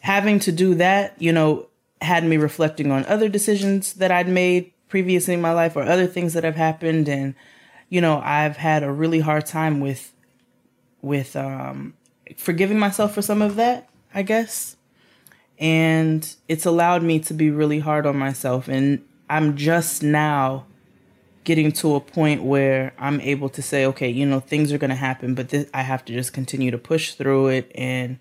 having to do that, you know, had me reflecting on other decisions that I'd made previously in my life or other things that have happened and you know, I've had a really hard time with with um forgiving myself for some of that, I guess. And it's allowed me to be really hard on myself and I'm just now getting to a point where I'm able to say, okay, you know, things are going to happen, but this, I have to just continue to push through it and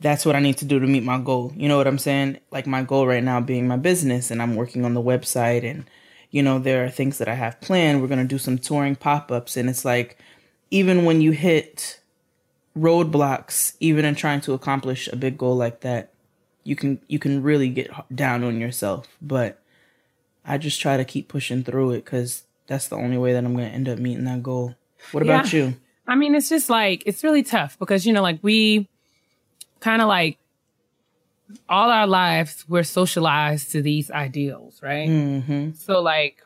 that's what I need to do to meet my goal. You know what I'm saying? Like my goal right now being my business and I'm working on the website and you know there are things that I have planned. We're going to do some touring pop-ups and it's like even when you hit roadblocks even in trying to accomplish a big goal like that, you can you can really get down on yourself. But I just try to keep pushing through it cuz that's the only way that I'm going to end up meeting that goal. What about you? I mean, it's just like it's really tough because you know like we kind of like all our lives we're socialized to these ideals, right? Mm-hmm. So like,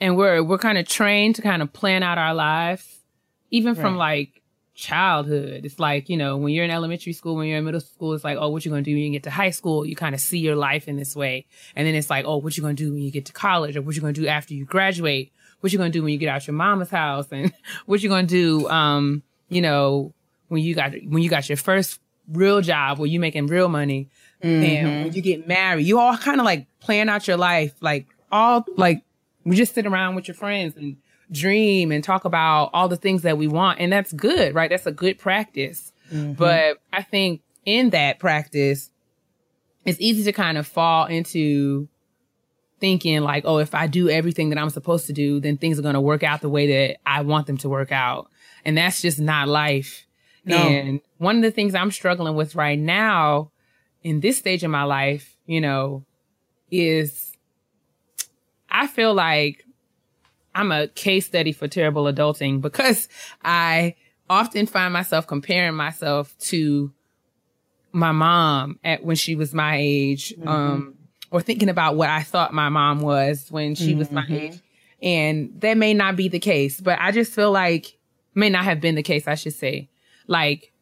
and we're we're kind of trained to kind of plan out our lives, even right. from like childhood. It's like you know when you're in elementary school, when you're in middle school, it's like oh, what you gonna do when you get to high school? You kind of see your life in this way, and then it's like oh, what you gonna do when you get to college, or what you gonna do after you graduate? What you gonna do when you get out your mama's house, and what you gonna do, um, you know, when you got when you got your first real job where you making real money mm-hmm. and when you get married, you all kind of like plan out your life, like all like we just sit around with your friends and dream and talk about all the things that we want. And that's good, right? That's a good practice. Mm-hmm. But I think in that practice, it's easy to kind of fall into thinking like, oh, if I do everything that I'm supposed to do, then things are going to work out the way that I want them to work out. And that's just not life. No. And one of the things I'm struggling with right now in this stage of my life, you know, is I feel like I'm a case study for terrible adulting because I often find myself comparing myself to my mom at when she was my age, mm-hmm. um, or thinking about what I thought my mom was when she mm-hmm. was my mm-hmm. age. And that may not be the case, but I just feel like may not have been the case, I should say like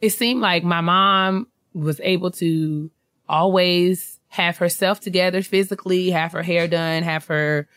it seemed like my mom was able to always have herself together physically, have her hair done, have her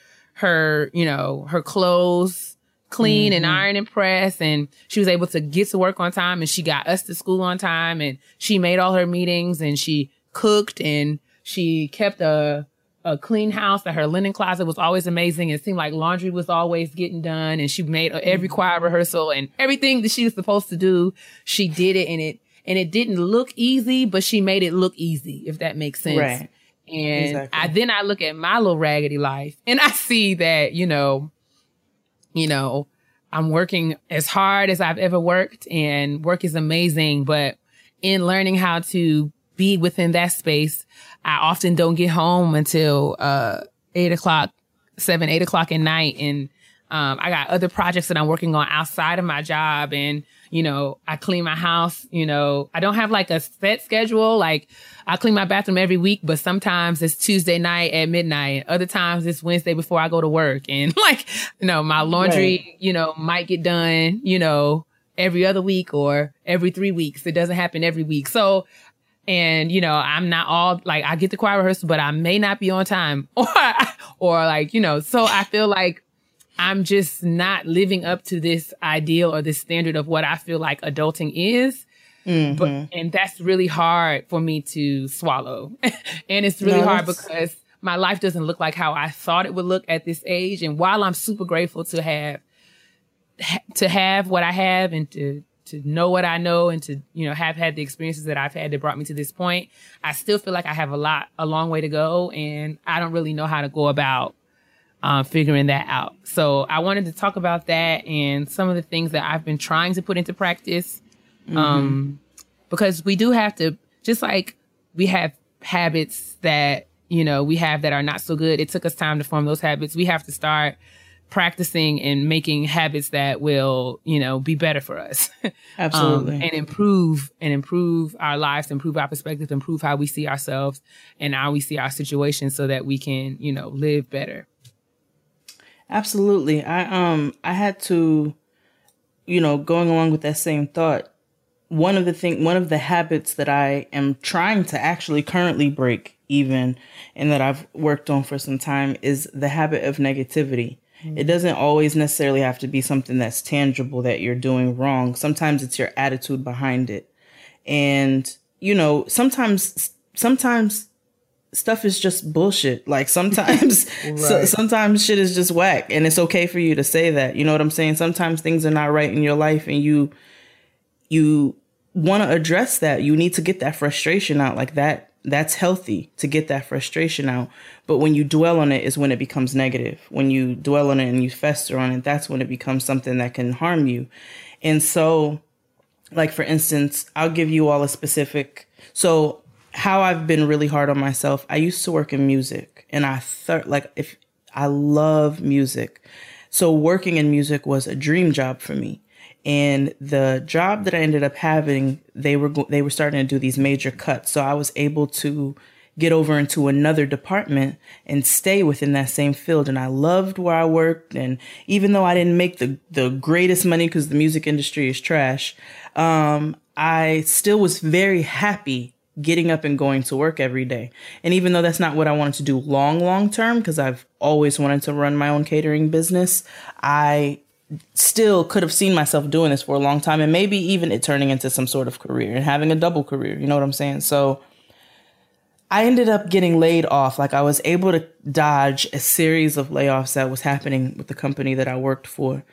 her, you know, her clothes clean mm-hmm. and iron and press and she was able to get to work on time and she got us to school on time and she made all her meetings and she cooked and she kept a a clean house that her linen closet was always amazing. It seemed like laundry was always getting done and she made every mm-hmm. choir rehearsal and everything that she was supposed to do. She did it and it, and it didn't look easy, but she made it look easy, if that makes sense. Right. And exactly. I, then I look at my little raggedy life and I see that, you know, you know, I'm working as hard as I've ever worked and work is amazing, but in learning how to be within that space, I often don't get home until uh, eight o'clock, seven, eight o'clock at night, and um, I got other projects that I'm working on outside of my job, and You know, I clean my house, you know, I don't have like a set schedule. Like I clean my bathroom every week, but sometimes it's Tuesday night at midnight. Other times it's Wednesday before I go to work. And like, you know, my laundry, right. you know, might get done, you know, every other week or every three weeks. It doesn't happen every week. So and you know i'm not all like i get the choir rehearsal but i may not be on time or or like you know so i feel like i'm just not living up to this ideal or this standard of what i feel like adulting is mm-hmm. but and that's really hard for me to swallow and it's really no, hard because my life doesn't look like how i thought it would look at this age and while i'm super grateful to have to have what i have and to to know what I know and to, you know, have had the experiences that I've had that brought me to this point, I still feel like I have a lot, a long way to go. And I don't really know how to go about um, figuring that out. So I wanted to talk about that and some of the things that I've been trying to put into practice. Mm-hmm. Um, because we do have to, just like we have habits that, you know, we have that are not so good. It took us time to form those habits. We have to start practicing and making habits that will, you know, be better for us. Absolutely. um, and improve and improve our lives, improve our perspective, improve how we see ourselves and how we see our situation so that we can, you know, live better. Absolutely. I um I had to you know, going along with that same thought, one of the thing one of the habits that I am trying to actually currently break even and that I've worked on for some time is the habit of negativity. It doesn't always necessarily have to be something that's tangible that you're doing wrong. Sometimes it's your attitude behind it. And, you know, sometimes, sometimes stuff is just bullshit. Like sometimes, right. so, sometimes shit is just whack and it's okay for you to say that. You know what I'm saying? Sometimes things are not right in your life and you, you want to address that. You need to get that frustration out like that that's healthy to get that frustration out. But when you dwell on it is when it becomes negative. When you dwell on it and you fester on it, that's when it becomes something that can harm you. And so, like for instance, I'll give you all a specific. So, how I've been really hard on myself. I used to work in music, and I thought like if I love music, so working in music was a dream job for me and the job that I ended up having, they were go- they were starting to do these major cuts, so I was able to get over into another department and stay within that same field. And I loved where I worked, and even though I didn't make the the greatest money because the music industry is trash, um, I still was very happy getting up and going to work every day. And even though that's not what I wanted to do long, long term, because I've always wanted to run my own catering business, I still could have seen myself doing this for a long time and maybe even it turning into some sort of career and having a double career. You know what I'm saying? So I ended up getting laid off. Like I was able to dodge a series of layoffs that was happening with the company that I worked for.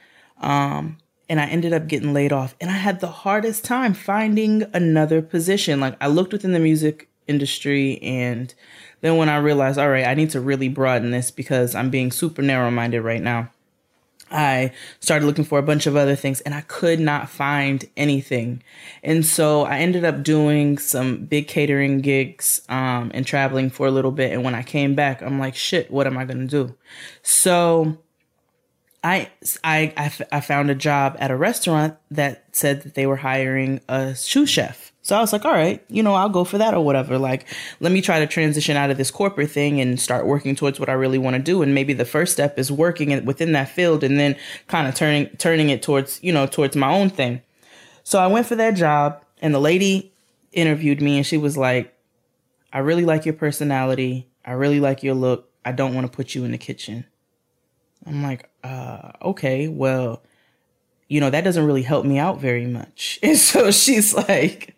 Um, and I ended up getting laid off. And I had the hardest time finding another position. Like I looked within the music industry and then when I realized, all right, I need to really broaden this because I'm being super narrow minded right now. I started looking for a bunch of other things and I could not find anything. And so I ended up doing some big catering gigs um, and traveling for a little bit. And when I came back, I'm like, shit, what am I going to do? So I, I, I, I found a job at a restaurant that said that they were hiring a sous chef. So I was like, all right, you know, I'll go for that or whatever. Like, let me try to transition out of this corporate thing and start working towards what I really want to do. And maybe the first step is working within that field and then kind of turning turning it towards, you know, towards my own thing. So I went for that job and the lady interviewed me and she was like, I really like your personality. I really like your look. I don't want to put you in the kitchen. I'm like, uh, okay, well, you know, that doesn't really help me out very much. And so she's like,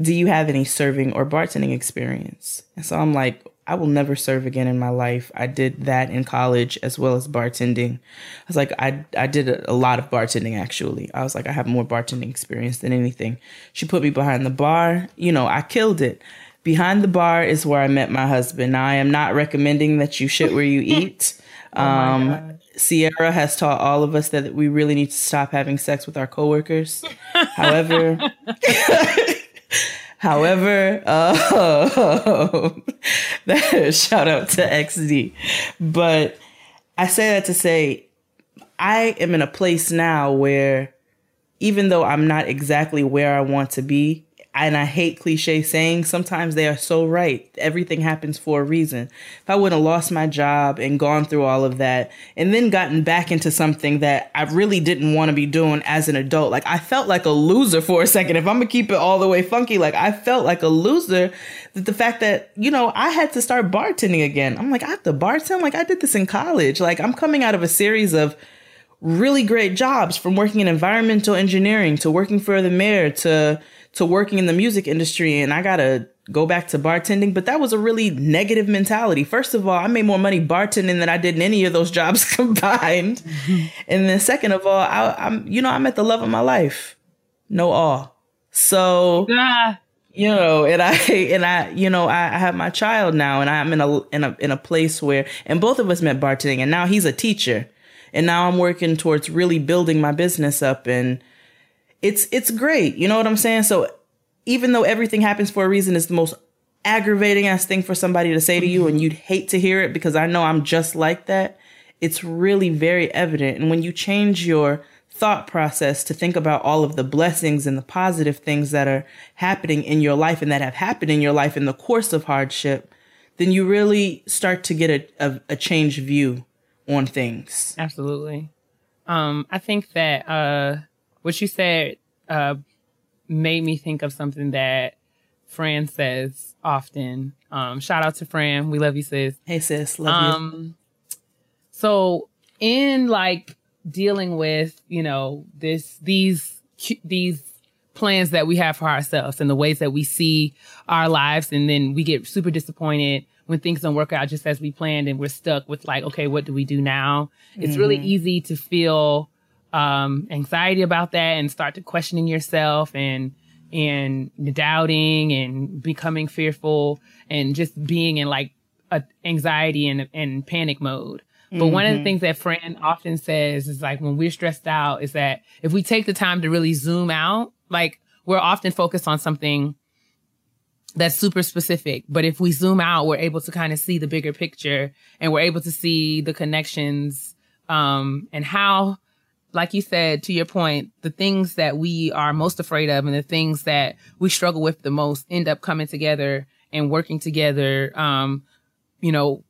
Do you have any serving or bartending experience? And so I'm like, I will never serve again in my life. I did that in college as well as bartending. I was like, I, I did a, lot of bartending actually. I was like, I have more bartending experience than anything. She put me behind the bar. You know, I killed it. Behind the bar is where I met my husband. Now, I am not recommending that you shit where you eat. oh um, Sierra has taught all of us that we really need to stop having sex with our coworkers. However, however, uh, shout out to XD. But I say that to say I am in a place now where even though I'm not exactly where I want to be, and I hate cliche saying, sometimes they are so right. Everything happens for a reason. If I would have lost my job and gone through all of that and then gotten back into something that I really didn't want to be doing as an adult, like I felt like a loser for a second. If I'm gonna keep it all the way funky, like I felt like a loser that the fact that, you know, I had to start bartending again. I'm like, I have to bartend? Like I did this in college. Like I'm coming out of a series of really great jobs from working in environmental engineering to working for the mayor to to working in the music industry and I gotta go back to bartending. But that was a really negative mentality. First of all, I made more money bartending than I did in any of those jobs combined. Mm-hmm. And then second of all, I, am you know, I'm at the love of my life. No awe. So ah. you know, and I and I, you know, I, I have my child now and I'm in a in a in a place where and both of us met bartending and now he's a teacher. And now I'm working towards really building my business up and it's it's great. You know what I'm saying? So even though everything happens for a reason, it's the most aggravating ass thing for somebody to say to you, and you'd hate to hear it because I know I'm just like that. It's really very evident. And when you change your thought process to think about all of the blessings and the positive things that are happening in your life and that have happened in your life in the course of hardship, then you really start to get a, a, a changed view on things. Absolutely. Um, I think that uh, what you said uh, made me think of something that Fran says often. Um, shout out to Fran. We love you, sis. Hey, sis. Love um, you. So, in like dealing with, you know, this, these, these plans that we have for ourselves and the ways that we see our lives, and then we get super disappointed when things don't work out just as we planned and we're stuck with like, okay, what do we do now? Mm-hmm. It's really mm-hmm. easy to feel um, anxiety about that and start to questioning yourself and and doubting and becoming fearful and just being in like a anxiety and, and panic mode. But mm-hmm. one of the mm-hmm. things that Fran often says is like when we're stressed out is that if we take the time to really zoom out, like we're often focused on something that's super specific. But if we zoom out, we're able to kind of see the bigger picture and we're able to see the connections um, and how like you said, to your point, the things that we are most afraid of and the things that we struggle with the most end up coming together and working together, um, you know,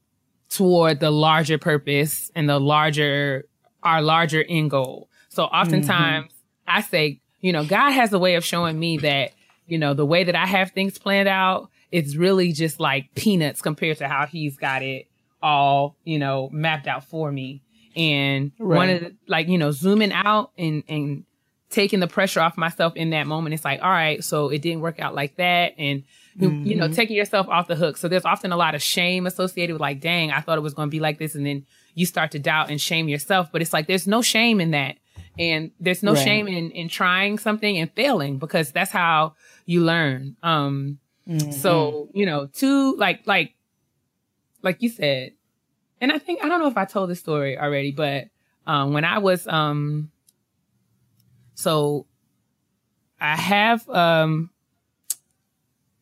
toward the larger purpose and the larger, our larger end goal. So oftentimes mm-hmm. I say, you know, God has a way of showing me that, you know, the way that I have things planned out, it's really just like peanuts compared to how he's got it all, you know, mapped out for me. And right. one of the, like, you know, zooming out and, and taking the pressure off myself in that moment. It's like, all right, so it didn't work out like that. And, mm-hmm. you know, mm-hmm. taking yourself off the hook. So there's often a lot of shame associated with like, dang, I thought it was going to be like this. And then you start to doubt and shame yourself. But it's like, there's no shame in that. And there's no right. shame in, in trying something and failing because that's how you learn. Um, mm-hmm. so, you know, to like, like, like you said, and I think I don't know if I told this story already, but um, when I was um, so I have um,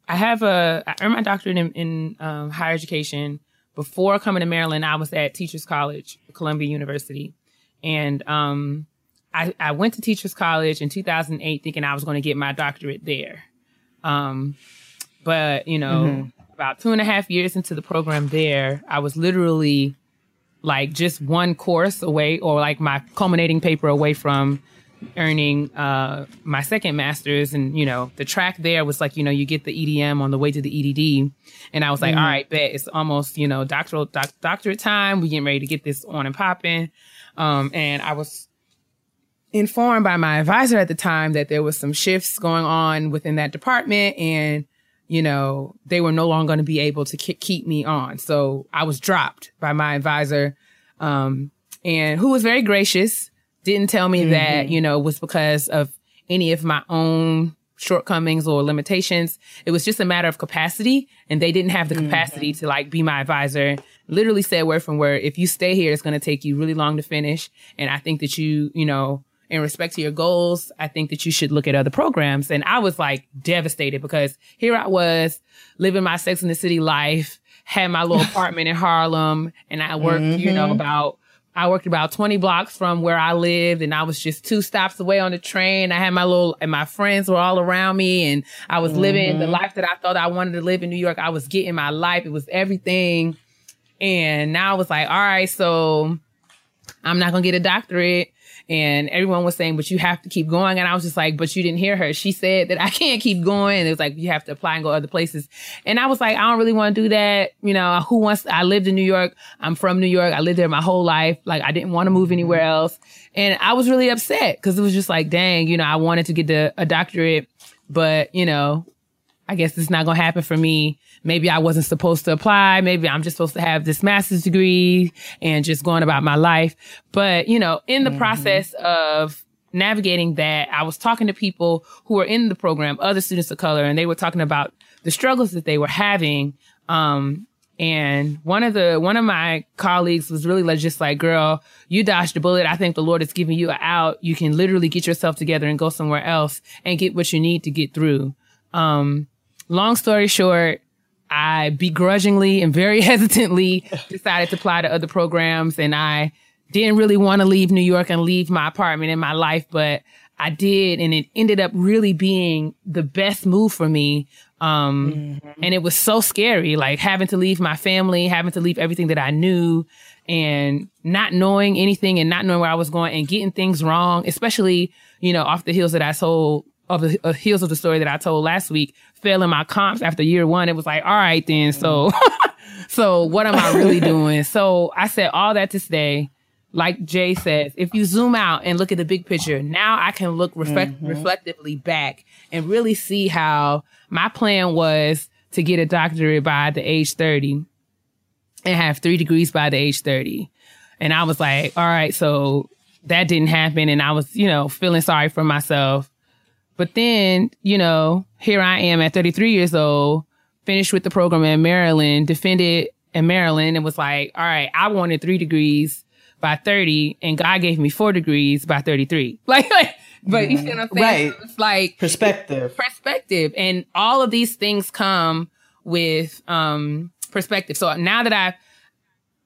I have a I earned my doctorate in, in um, higher education. Before coming to Maryland, I was at Teachers College, Columbia University, and um, I, I went to Teachers College in 2008, thinking I was going to get my doctorate there. Um, but you know, mm-hmm about two and a half years into the program there, I was literally like just one course away or like my culminating paper away from earning uh, my second master's. And you know the track there was like you know you get the edm on the way to the edd and i was like mm. all right bet it's almost you know doctoral doc- doctorate time. We getting ready to get this on and popping. Um, and i was informed by my advisor at the time that there was some shifts going on within that department. And you know, they were no longer going to be able to keep me on. So I was dropped by my advisor, um, and who was very gracious, didn't tell me mm-hmm. that, you know, was because of any of my own shortcomings or limitations. It was just a matter of capacity and they didn't have the capacity mm-hmm. to like be my advisor. Literally said word from word, if you stay here, it's going to take you really long to finish. And I think that you, you know, in respect to your goals, I think that you should look at other programs. And I was like devastated because here I was living my Sex in the City life, had my little apartment in Harlem, and I worked, mm-hmm. you know, mm-hmm. about I worked about 20 blocks from where I lived and I was just two stops away on the train. I had my little, and my friends were all around me and I was mm-hmm. living the life that I thought I wanted to live in New York. I was getting my life. It was everything. And now I was like, all right, so I'm not going to get a doctorate. And everyone was saying, but you have to keep going. And I was just like, but you didn't hear her. She said that I can't keep going. And it was like, you have to apply and go other places. And I was like, I don't really want to do that. You know, who wants, I lived in New York. I'm from New York. I lived there my whole life. Like I didn't want to move anywhere else. And I was really upset because it was just like, dang, you know, I wanted to get the, a doctorate, but you know, I guess it's not going to happen for me maybe I wasn't supposed to apply. Maybe I'm just supposed to have this master's degree and just going about my life. But, you know, in the mm-hmm. process of navigating that, I was talking to people who were in the program, other students of color, and they were talking about the struggles that they were having. Um, and one of the one of my colleagues was really like, just like, girl, you dodged a bullet. I think the Lord is giving you an out. You can literally get yourself together and go somewhere else and get what you need to get through. Um, long story short, I begrudgingly and very hesitantly decided to apply to other programs and I didn't really want to leave New York and leave my apartment and my life, but I did. And it ended up really being the best move for me. Um, mm-hmm. and it was so scary, like having to leave my family, having to leave everything that I knew and not knowing anything and not knowing where I was going and getting things wrong, especially, you know, off the heels that I told of the uh, heels of the story that I told last week, failing my comps after year one. It was like, all right, then. So, so what am I really doing? So I said all that to say, like Jay says, if you zoom out and look at the big picture, now I can look reflect- mm-hmm. reflectively back and really see how my plan was to get a doctorate by the age 30 and have three degrees by the age 30. And I was like, all right, so that didn't happen. And I was, you know, feeling sorry for myself. But then, you know, here I am at 33 years old, finished with the program in Maryland, defended in Maryland and was like, all right, I wanted three degrees by 30 and God gave me four degrees by 33. Like, like but you see what I'm saying? Right. It's like perspective. Perspective. And all of these things come with um perspective. So now that I've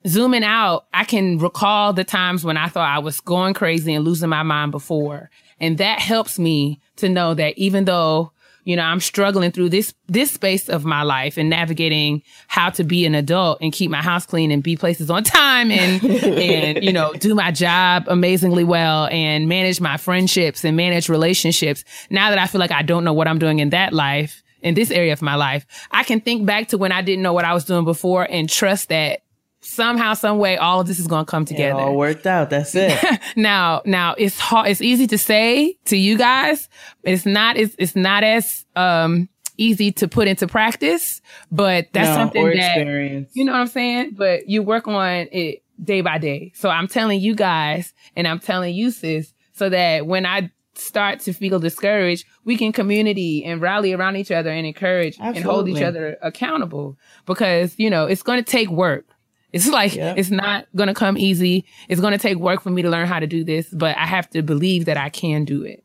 zooming out, I can recall the times when I thought I was going crazy and losing my mind before. And that helps me to know that even though you know, I'm struggling through this, this space of my life and navigating how to be an adult and keep my house clean and be places on time and, and, you know, do my job amazingly well and manage my friendships and manage relationships. Now that I feel like I don't know what I'm doing in that life, in this area of my life, I can think back to when I didn't know what I was doing before and trust that somehow, some way, all of this is going to come together. It all worked out. That's it. now, now it's hard. It's easy to say to you guys. It's not. It's it's not as um easy to put into practice. But that's no, something that experience. you know what I'm saying. But you work on it day by day. So I'm telling you guys, and I'm telling you, sis, so that when I start to feel discouraged, we can community and rally around each other and encourage Absolutely. and hold each other accountable because, you know, it's going to take work. It's like, yep. it's not going to come easy. It's going to take work for me to learn how to do this, but I have to believe that I can do it.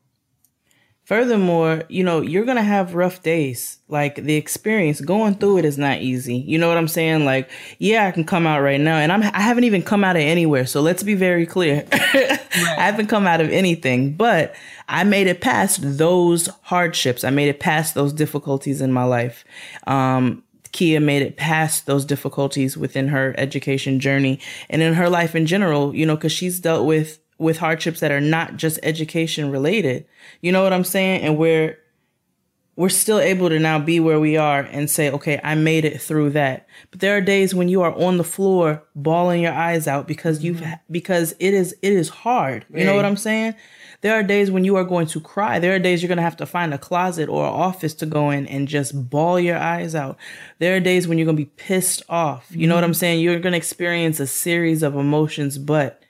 Furthermore, you know, you're going to have rough days. Like the experience going through it is not easy. You know what I'm saying? Like, yeah, I can come out right now and I'm, I haven't even come out of anywhere. So let's be very clear. right. I haven't come out of anything, but I made it past those hardships. I made it past those difficulties in my life. Um, Keia made it past those difficulties within her education journey and in her life in general, you know, cause she's dealt with, with hardships that are not just education related. You know what I'm saying? And we're, we're still able to now be where we are and say, okay, I made it through that. But there are days when you are on the floor bawling your eyes out because you've, mm-hmm. because it is, it is hard. You know what I'm saying? There are days when you are going to cry. There are days you're going to have to find a closet or an office to go in and just bawl your eyes out. There are days when you're going to be pissed off. You know what I'm saying? You're going to experience a series of emotions, but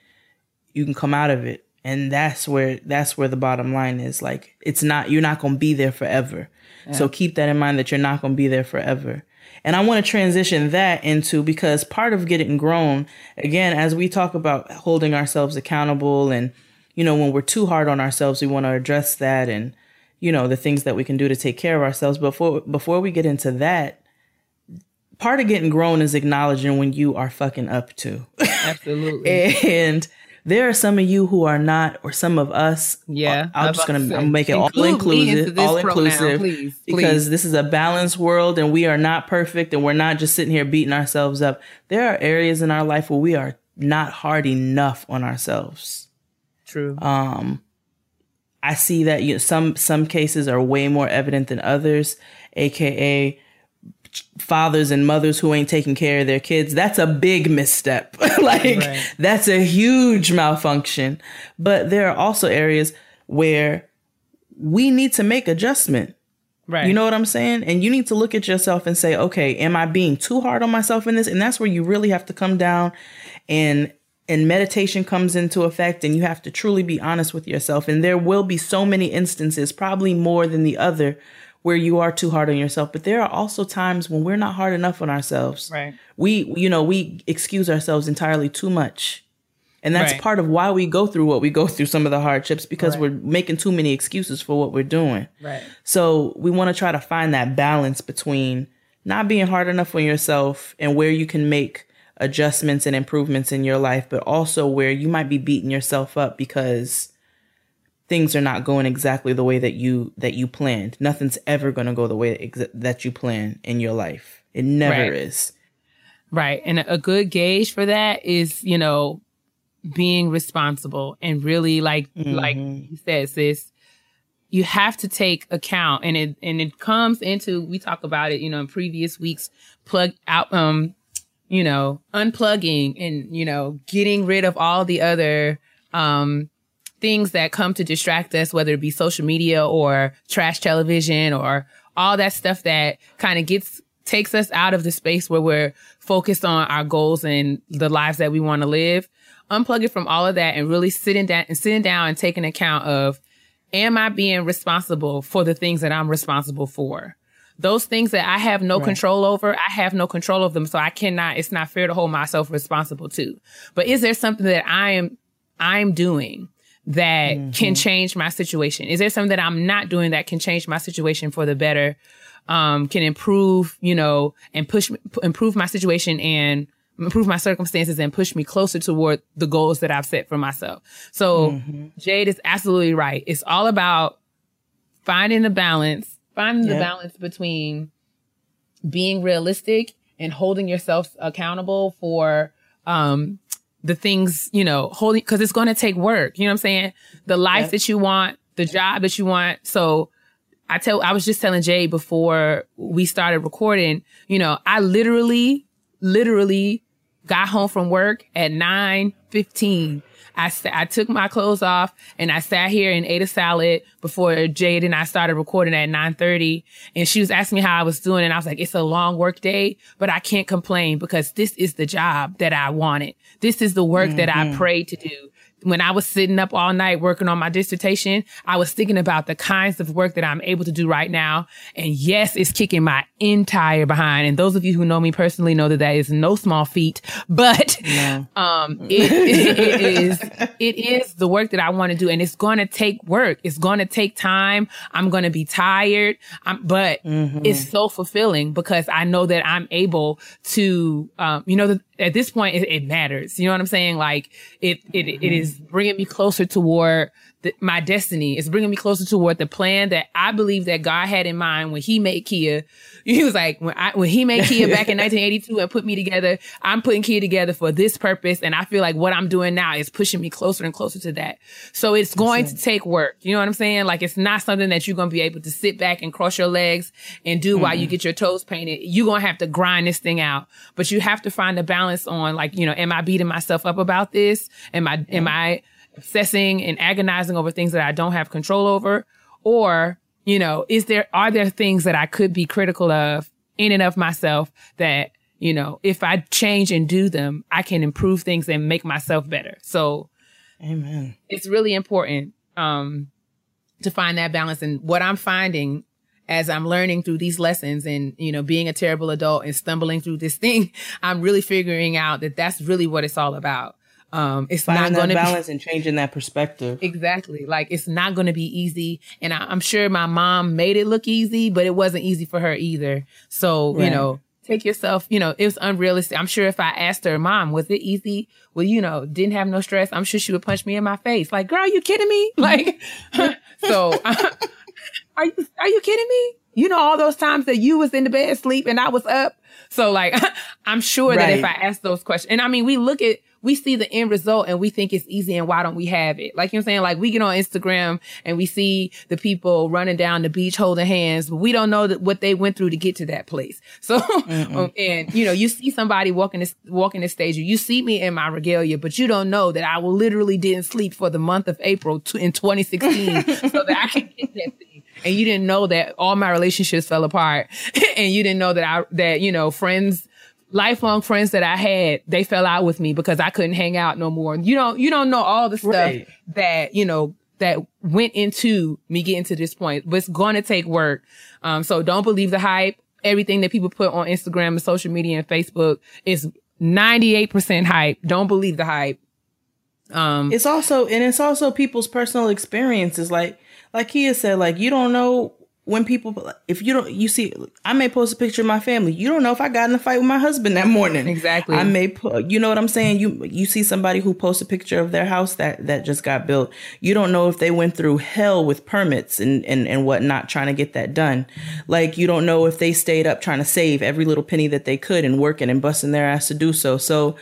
you can come out of it. And that's where, that's where the bottom line is. Like, it's not, you're not going to be there forever. Yeah. So keep that in mind that you're not going to be there forever. And I want to transition that into because part of getting grown, again, as we talk about holding ourselves accountable and you know, when we're too hard on ourselves, we want to address that and, you know, the things that we can do to take care of ourselves. But before before we get into that, part of getting grown is acknowledging when you are fucking up too. Absolutely. and there are some of you who are not, or some of us. Yeah, I'm I'm just gonna to make it all include me into inclusive, all inclusive, please, because please. this is a balanced world, and we are not perfect, and we're not just sitting here beating ourselves up. There are areas in our life where we are not hard enough on ourselves. True. Um, I see that you some some cases are way more evident than others, aka fathers and mothers who ain't taking care of their kids. That's a big misstep. like Right. that's a huge malfunction. But there are also areas where we need to make adjustment. right. You know what I'm saying? And you need to look at yourself and say, okay, am I being too hard on myself in this? And that's where you really have to come down and and meditation comes into effect and you have to truly be honest with yourself. And there will be so many instances, probably more than the other, where you are too hard on yourself. But there are also times when we're not hard enough on ourselves. Right. We, you know, we excuse ourselves entirely too much. And that's Right. part of why we go through what we go through, some of the hardships, because Right. we're making too many excuses for what we're doing. Right. So we want to try to find that balance between not being hard enough on yourself and where you can make adjustments and improvements in your life, but also where you might be beating yourself up because things are not going exactly the way that you that you planned. Nothing's ever going to go the way that you plan in your life. It never Right. is. Right. And a good gauge for that is, you know, being responsible and really like like you said, sis, you have to take account and it and it comes into we talk about it, you know, in previous weeks, plug out um, you know, unplugging and, you know, getting rid of all the other um things that come to distract us, whether it be social media or trash television or all that stuff that kind of gets takes us out of the space where we're focused on our goals and the lives that we want to live. Unplug it from all of that and really sitting down and sitting down and taking account of am I being responsible for the things that I'm responsible for? Those things that I have no control over, I have no control of them. So I cannot, it's not fair to hold myself responsible to. But is there something that I am, I'm doing that can change my situation? Is there something that I'm not doing that can change my situation for the better? Um, can improve, you know, and push, p- improve my situation and improve my circumstances and push me closer toward the goals that I've set for myself. So Jade is absolutely right. It's all about finding the balance, finding the balance between being realistic and holding yourself accountable for um the things, you know, holding because it's going to take work. You know what I'm saying? The life Yep. that you want, the job that you want. So I tell I was just telling Jay before we started recording, you know, I literally, literally got home from work at 9 15. I, sa- I took my clothes off and I sat here and ate a salad before Jade and I started recording at 9:30 and she was asking me how I was doing and I was like it's a long work day but I can't complain because this is the job that I wanted. This is the work that I mm-hmm. prayed to do. When I was sitting up all night working on my dissertation, I was thinking about the kinds of work that I'm able to do right now. And yes, it's kicking my entire behind. And those of you who know me personally know that that is no small feat, but um, it, it, it is it is the work that I want to do, and it's going to take work. It's going to take time. I'm going to be tired, I'm, but it's so fulfilling because I know that I'm able to, um, you know, the, at this point it, it matters. You know what I'm saying? Like it it it mm-hmm. is bringing me closer toward the, my destiny. It's bringing me closer toward the plan that I believe that God had in mind when He made Keia. He was like, when I when He made Keia back in 1982 and put me together, I'm putting Keia together for this purpose, and I feel like what I'm doing now is pushing me closer and closer to that. So it's going to take work. You know what I'm saying? Like it's not something that you're gonna be able to sit back and cross your legs and do while you get your toes painted. You're gonna have to grind this thing out, but you have to find a balance on like, you know, am I beating myself up about this? Am I am I obsessing and agonizing over things that I don't have control over? Or, you know, is there, are there things that I could be critical of in and of myself that, you know, if I change and do them, I can improve things and make myself better. So Amen. it's really important, um, to find that balance. And what I'm finding as I'm learning through these lessons and, you know, being a terrible adult and stumbling through this thing, I'm really figuring out that that's really what it's all about. Um, it's Finding not going to be balance and changing that perspective. Exactly. Like it's not going to be easy. And I, I'm sure my mom made it look easy, but it wasn't easy for her either. So, you know, take yourself, you know, it was unrealistic. I'm sure if I asked her, mom, was it easy? Well, you know, didn't have no stress. I'm sure she would punch me in my face. Like, girl, you kidding me? Like, so are you, are you kidding me? You know, all those times that you was in the bed asleep and I was up. So like, I'm sure that if I Right. ask those questions, and I mean, we look at, we see the end result and we think it's easy and why don't we have it? Like you know what I'm saying? Like we get on Instagram and we see the people running down the beach holding hands, but we don't know that what they went through to get to that place. So, um, and you know, you see somebody walking this, walking this stage, you see me in my regalia, but you don't know that I literally didn't sleep for the month of April to, in 2016 so that I can get that thing. And you didn't know that all my relationships fell apart and you didn't know that I, that, you know, friends, lifelong friends that I had, they fell out with me because I couldn't hang out no more. You don't, you don't know all the stuff Right. that, you know, that went into me getting to this point, but it's going to take work. Um, so don't believe the hype. Everything that people put on Instagram and social media and Facebook is 98% hype. Don't believe the hype. Um, It's also and it's also people's personal experiences. Like like Keia said, like you don't know when people if you don't you see I may post a picture of my family. You don't know if I got in a fight with my husband that morning. Exactly. I may put you know what I'm saying? You you see somebody who posts a picture of their house that that just got built. You don't know if they went through hell with permits and and, and whatnot trying to get that done. Like you don't know if they stayed up trying to save every little penny that they could and working and busting their ass to do so. So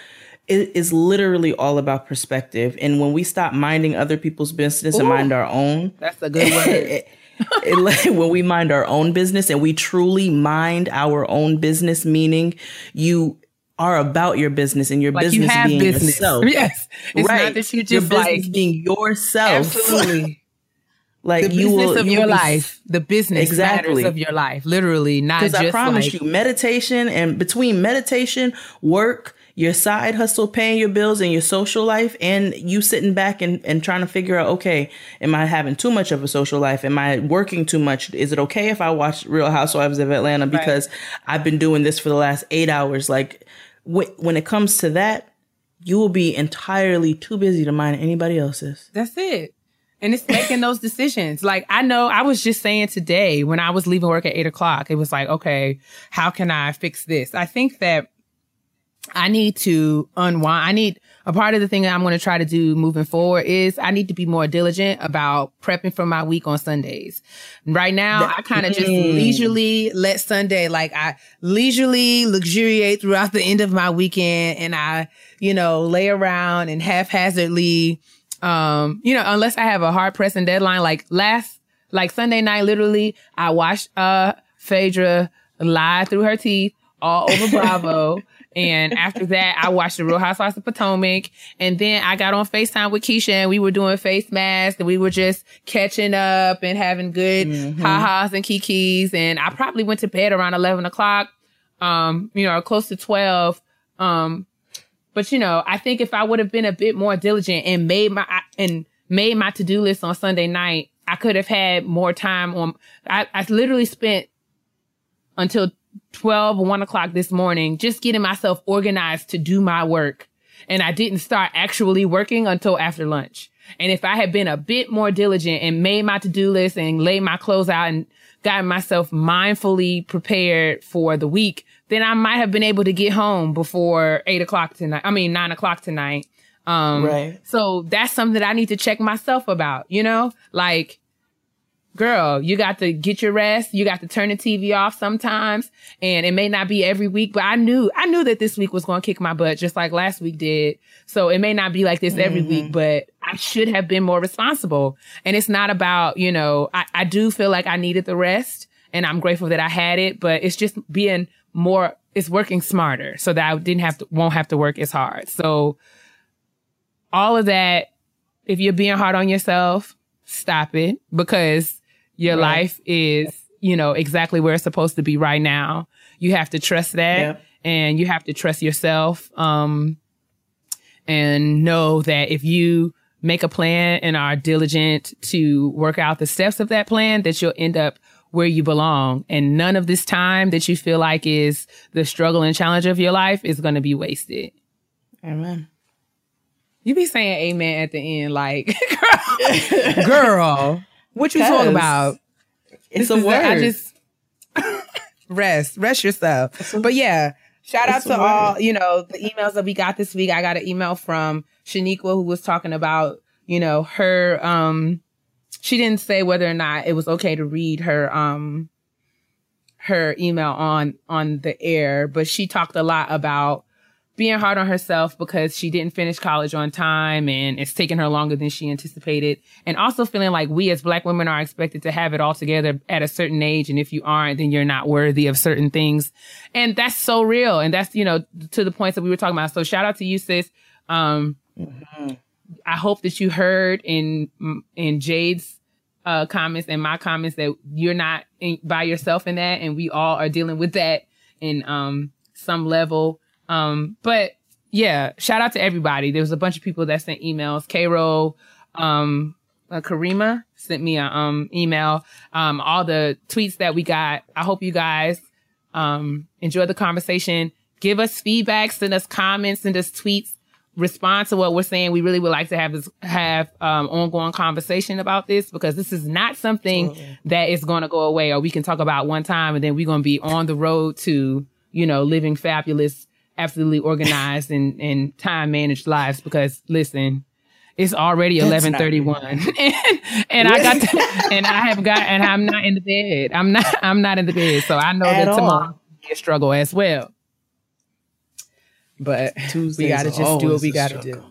it is literally all about perspective. And when we stop minding other people's business and mind our own, that's a good word. It, when we mind our own business and we truly mind our own business, meaning you are about your business and your like business you have being business. yourself. Yes. It's right. not that you your just business like, being yourself. absolutely. like the you business will of you your will be life, the business Exactly. matters of your life, literally, not Because just I promise like, you, meditation and between meditation, work, your side hustle, paying your bills, and your social life, and you sitting back and, and trying to figure out, okay, am I having too much of a social life? Am I working too much? Is it okay if I watch Real Housewives of Atlanta because I've been doing this for the last eight hours? Like, wh- when it comes to that, you will be entirely too busy to mind anybody else's. That's it. And it's making those decisions. Like I know I was just saying today when I was leaving work at eight o'clock, it was like, okay, how can I fix this? I think that I need to unwind. I need a part of the thing that I'm going to try to do moving forward is I need to be more diligent about prepping for my week on Sundays. Right now, I kind of just leisurely let Sunday, like I leisurely luxuriate throughout the end of my weekend and I, you know, lay around and haphazardly, um, you know, unless I have a hard pressing deadline, like last, like Sunday night, literally, I watched, uh, Phaedra lie through her teeth all over Bravo. And after that, I watched the Real Housewives of Potomac. And then I got on FaceTime with Keisha and we were doing face masks and we were just catching up and having good ha-has and kikis. And I probably went to bed around 11 o'clock, um, you know, close to 12. Um, but you know, I think if I would have been a bit more diligent and made my, and made my to-do list on Sunday night, I could have had more time on, I, I literally spent until 12 1 o'clock this morning just getting myself organized to do my work. And I didn't start actually working until after lunch. And if I had been a bit more diligent and made my to-do list and laid my clothes out and gotten myself mindfully prepared for the week, then I might have been able to get home before eight o'clock tonight. I mean, nine o'clock tonight. Um, Right. so that's something that I need to check myself about, you know, like, girl, you got to get your rest. You got to turn the TV off sometimes. And it may not be every week, but I knew, I knew that this week was going to kick my butt just like last week did. So it may not be like this every week, mm-hmm. but I should have been more responsible. And it's not about, you know, I, I do feel like I needed the rest and I'm grateful that I had it, but it's just being more, it's working smarter so that I didn't have to, won't have to work as hard. So all of that, if you're being hard on yourself, stop it because your Right. life is, you know, exactly where it's supposed to be right now. You have to trust that and you have to trust yourself. Um, and know that if you make a plan and are diligent to work out the steps of that plan, that you'll end up where you belong. And none of this time that you feel like is the struggle and challenge of your life is going to be wasted. Amen. You be saying amen at the end, like, girl, girl what you talking about? It's This a word. I just, rest, rest yourself. But yeah, shout out to all, you know, the emails that we got this week. I got an email from Shaniqua who was talking about, you know, her, um, she didn't say whether or not it was okay to read her, um, her email on, on the air, but she talked a lot about being hard on herself because she didn't finish college on time and it's taken her longer than she anticipated. And also feeling like we as black women are expected to have it all together at a certain age. And if you aren't, then you're not worthy of certain things. And that's so real. And that's, you know, to the points that we were talking about. So shout out to you, sis. Um, mm-hmm. I hope that you heard in, in Jade's uh, comments and my comments that you're not in, by yourself in that. And we all are dealing with that in, um, some level. Um, but yeah, shout out to everybody. There was a bunch of people that sent emails. Cairo, um, uh, Karima sent me an um email. Um, all the tweets that we got. I hope you guys um enjoy the conversation. Give us feedback, send us comments, send us tweets, respond to what we're saying. We really would like to have this have um ongoing conversation about this because this is not something that is going to go away or we can talk about one time and then we're going to be on the road to you know living fabulous absolutely organized and, and time managed lives because listen, it's already eleven thirty one, and, and I got to, and I have got and I'm not in the bed. I'm not I'm not in the bed, so I know At that tomorrow be a struggle as well. But Tuesdays we got to just do what we got to do.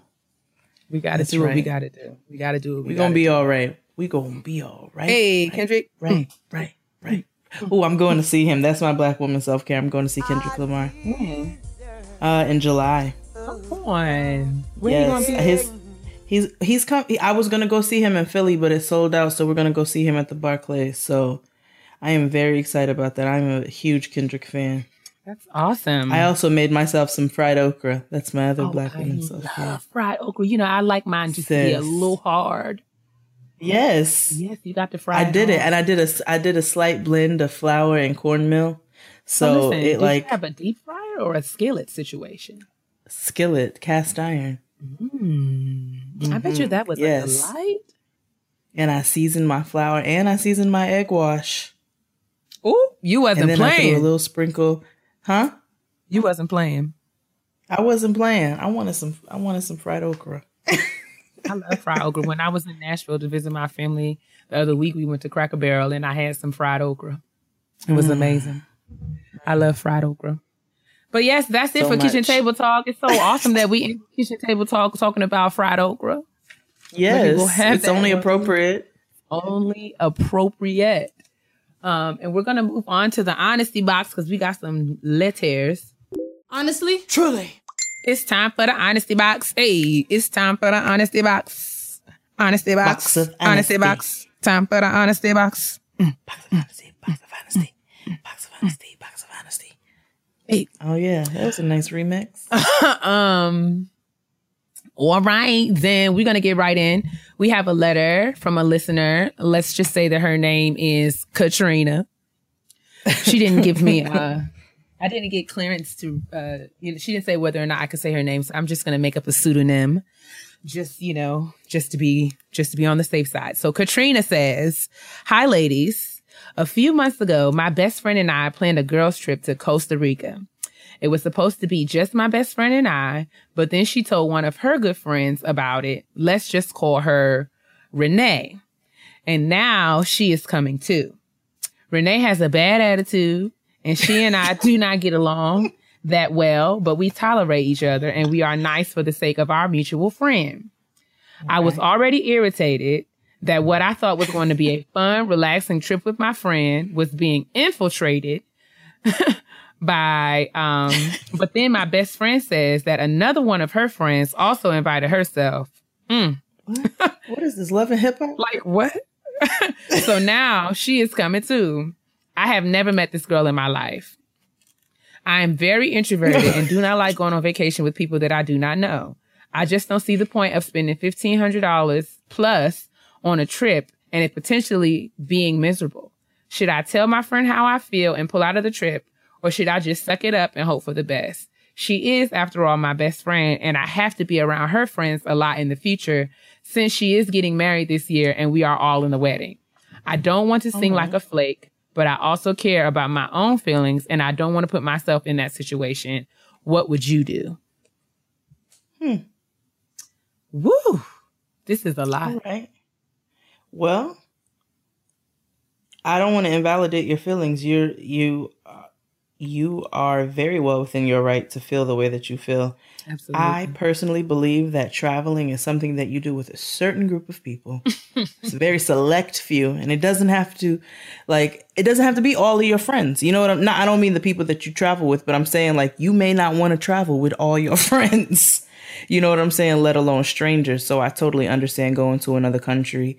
We got to do right. what we got to do. We got to do what we. We gonna be do. all right. We gonna be all right. Hey, Kendrick. Right, right, right. oh, I'm going to see him. That's my black woman self care. I'm going to see Kendrick Lamar. Mm uh, in July. Come on. Where yes, you gonna be? His, he's he's come. I was gonna go see him in Philly, but it sold out, so we're gonna go see him at the Barclays. So I am very excited about that. I'm a huge Kendrick fan. That's awesome. I also made myself some fried okra. That's my other oh, black woman stuff. Yeah. Fried okra. You know, I like mine just Sis. to be a little hard. Yes. Yes, you got the fried. I did it, and I did a I did a slight blend of flour and cornmeal. So oh, listen, it like have a deep fryer or a skillet situation? Skillet, cast iron. Mm. Mm-hmm. I bet you that was yes. a delight. And I seasoned my flour and I seasoned my egg wash. Oh, you wasn't playing. A little sprinkle, huh? You wasn't playing. I wasn't playing. I wanted some. I wanted some fried okra. I love fried okra. When I was in Nashville to visit my family the other week, we went to Cracker Barrel and I had some fried okra. It was mm. amazing. I love fried okra. But yes, that's it so for much. kitchen table talk. It's so awesome that we in kitchen table talk talking about fried okra. Yes, it's only appropriate. Only appropriate. Um, and we're gonna move on to the honesty box because we got some letters. Honestly, truly, it's time for the honesty box. Hey, it's time for the honesty box. Honesty box. box honesty. honesty. box. Time for the honesty box. Mm. Box of honesty. Box of honesty. Box of honesty. Box of honesty. Oh yeah, that was a nice remix. um all right, then we're gonna get right in. We have a letter from a listener. Let's just say that her name is Katrina. She didn't give me uh I didn't get clearance to uh you know, she didn't say whether or not I could say her name, so I'm just gonna make up a pseudonym. Just, you know, just to be just to be on the safe side. So Katrina says, Hi ladies. A few months ago, my best friend and I planned a girls trip to Costa Rica. It was supposed to be just my best friend and I, but then she told one of her good friends about it. Let's just call her Renee. And now she is coming too. Renee has a bad attitude and she and I do not get along that well, but we tolerate each other and we are nice for the sake of our mutual friend. Okay. I was already irritated that what I thought was going to be a fun, relaxing trip with my friend was being infiltrated by, um, but then my best friend says that another one of her friends also invited herself. Mm. What? what is this, love and hip hop? Like what? so now she is coming too. I have never met this girl in my life. I am very introverted and do not like going on vacation with people that I do not know. I just don't see the point of spending $1,500 plus on a trip and it potentially being miserable? Should I tell my friend how I feel and pull out of the trip, or should I just suck it up and hope for the best? She is, after all, my best friend, and I have to be around her friends a lot in the future since she is getting married this year and we are all in the wedding. I don't want to seem like a flake, but I also care about my own feelings and I don't want to put myself in that situation. What would you do? Hmm. Woo! This is a lot. All right. Well, I don't want to invalidate your feelings. You're you uh, you are very well within your right to feel the way that you feel. Absolutely. I personally believe that traveling is something that you do with a certain group of people. it's a very select few, and it doesn't have to, like, it doesn't have to be all of your friends. You know what I'm not? I don't mean the people that you travel with, but I'm saying like you may not want to travel with all your friends. You know what I'm saying? Let alone strangers. So I totally understand going to another country,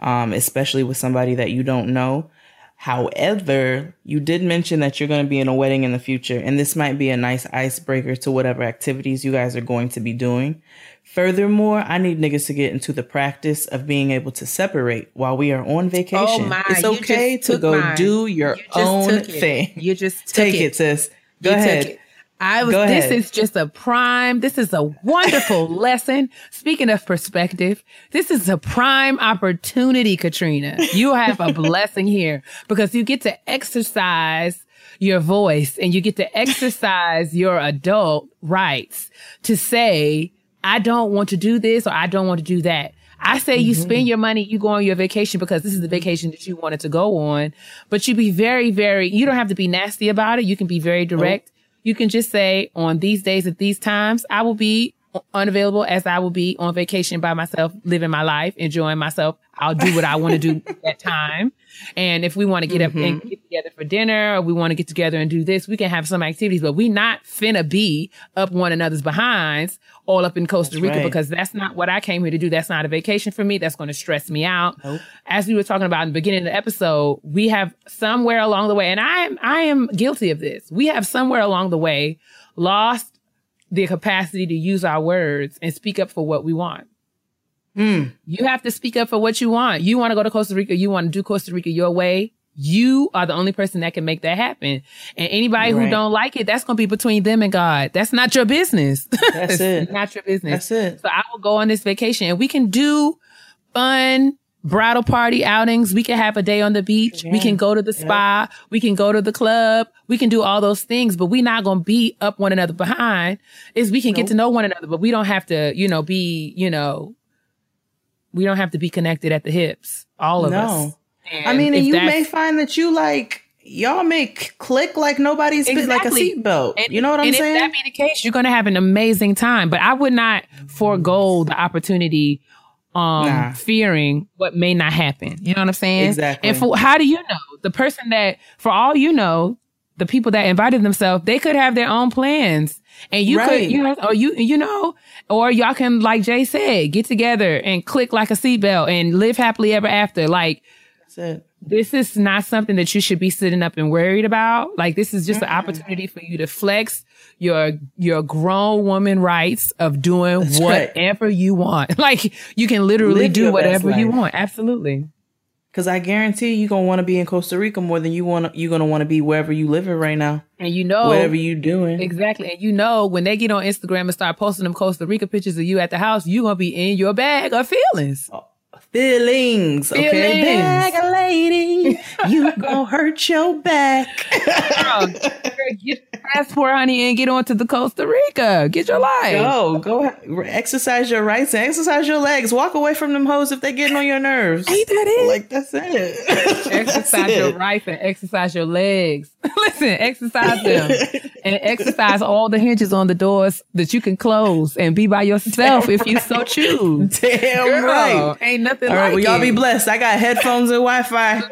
um, especially with somebody that you don't know. However, you did mention that you're going to be in a wedding in the future, and this might be a nice icebreaker to whatever activities you guys are going to be doing. Furthermore, I need niggas to get into the practice of being able to separate while we are on vacation. Oh my, it's okay to go mine. do your You own thing. You just Take it. it, sis. Go You ahead. I was. This is just a prime. This is a wonderful lesson. Speaking of perspective, this is a prime opportunity, Katrina. You have a blessing here because you get to exercise your voice and you get to exercise your adult rights to say, I don't want to do this or I don't want to do that. I say you spend mm-hmm. your money, you go on your vacation because this is the vacation that you wanted to go on. But you be very, very, you don't have to be nasty about it. You can be very direct. You can just say on these days at these times, I will be unavailable as I will be on vacation by myself, living my life, enjoying myself. I'll do what I want to do at that time. And if we want to get up and mm-hmm. get together for dinner or we want to get together and do this, we can have some activities, but we not finna be up one another's behinds all up in Costa That's Rica right. because that's not what I came here to do. That's not a vacation for me. That's going to stress me out. Nope. As we were talking about in the beginning of the episode, we have somewhere along the way, and I am, I am guilty of this. We have somewhere along the way lost the capacity to use our words and speak up for what we want. Mm. You have to speak up for what you want. You want to go to Costa Rica. You want to do Costa Rica your way. You are the only person that can make that happen. And anybody who don't like it, that's going to be between them and God. That's not your business. That's it. Not your business. That's it. So I will go on this vacation and we can do fun bridal party outings. We can have a day on the beach. We can go to the spa. We can go to the club. We can do all those things, but we're not going to be up one another behind. Is we can get to know one another, but we don't have to, you know, be, you know, we don't have to be connected at the hips. All of No. us. I mean, and you may find that you like y'all make click like nobody's been like a seatbelt. You know what I'm and saying? If that be the case, you're going to have an amazing time. But I would not forego the opportunity, um, Nah. fearing what may not happen. You know what I'm saying? Exactly. And for how do you know the person that, for all you know, the people that invited themselves, they could have their own plans, and you Right. could, you know, or you, you know, or y'all can, like Jay said, get together and click like a seatbelt and live happily ever after. Like That's it. this is not something that you should be sitting up and worried about. Like this is just an opportunity for you to flex your your grown woman rights of doing That's right. whatever you want. Like you can literally Live do whatever you want. Absolutely. Because I guarantee you're gonna want to be in Costa Rica more than you want. You're gonna want to be wherever you living right now, And you know whatever you doing. Exactly. And you know when they get on Instagram and start posting them Costa Rica pictures of you at the house, you're gonna be in your bag of feelings. Oh, Feelings, okay, Feelings. bag a lady, you gonna hurt your back. Girl, get your passport, honey, and get on to the Costa Rica. Get your life. Go, go, exercise your rights and exercise your legs. Walk away from them hoes if they're getting on your nerves. Ain't that it? Like that's it. exercise That's your it. rights and exercise your legs. Listen, exercise them and exercise all the hinges on the doors that you can close and be by yourself if you so choose. Damn Girl, right. ain't nothing All right, like well, y'all it. be blessed. I got headphones and Wi-Fi.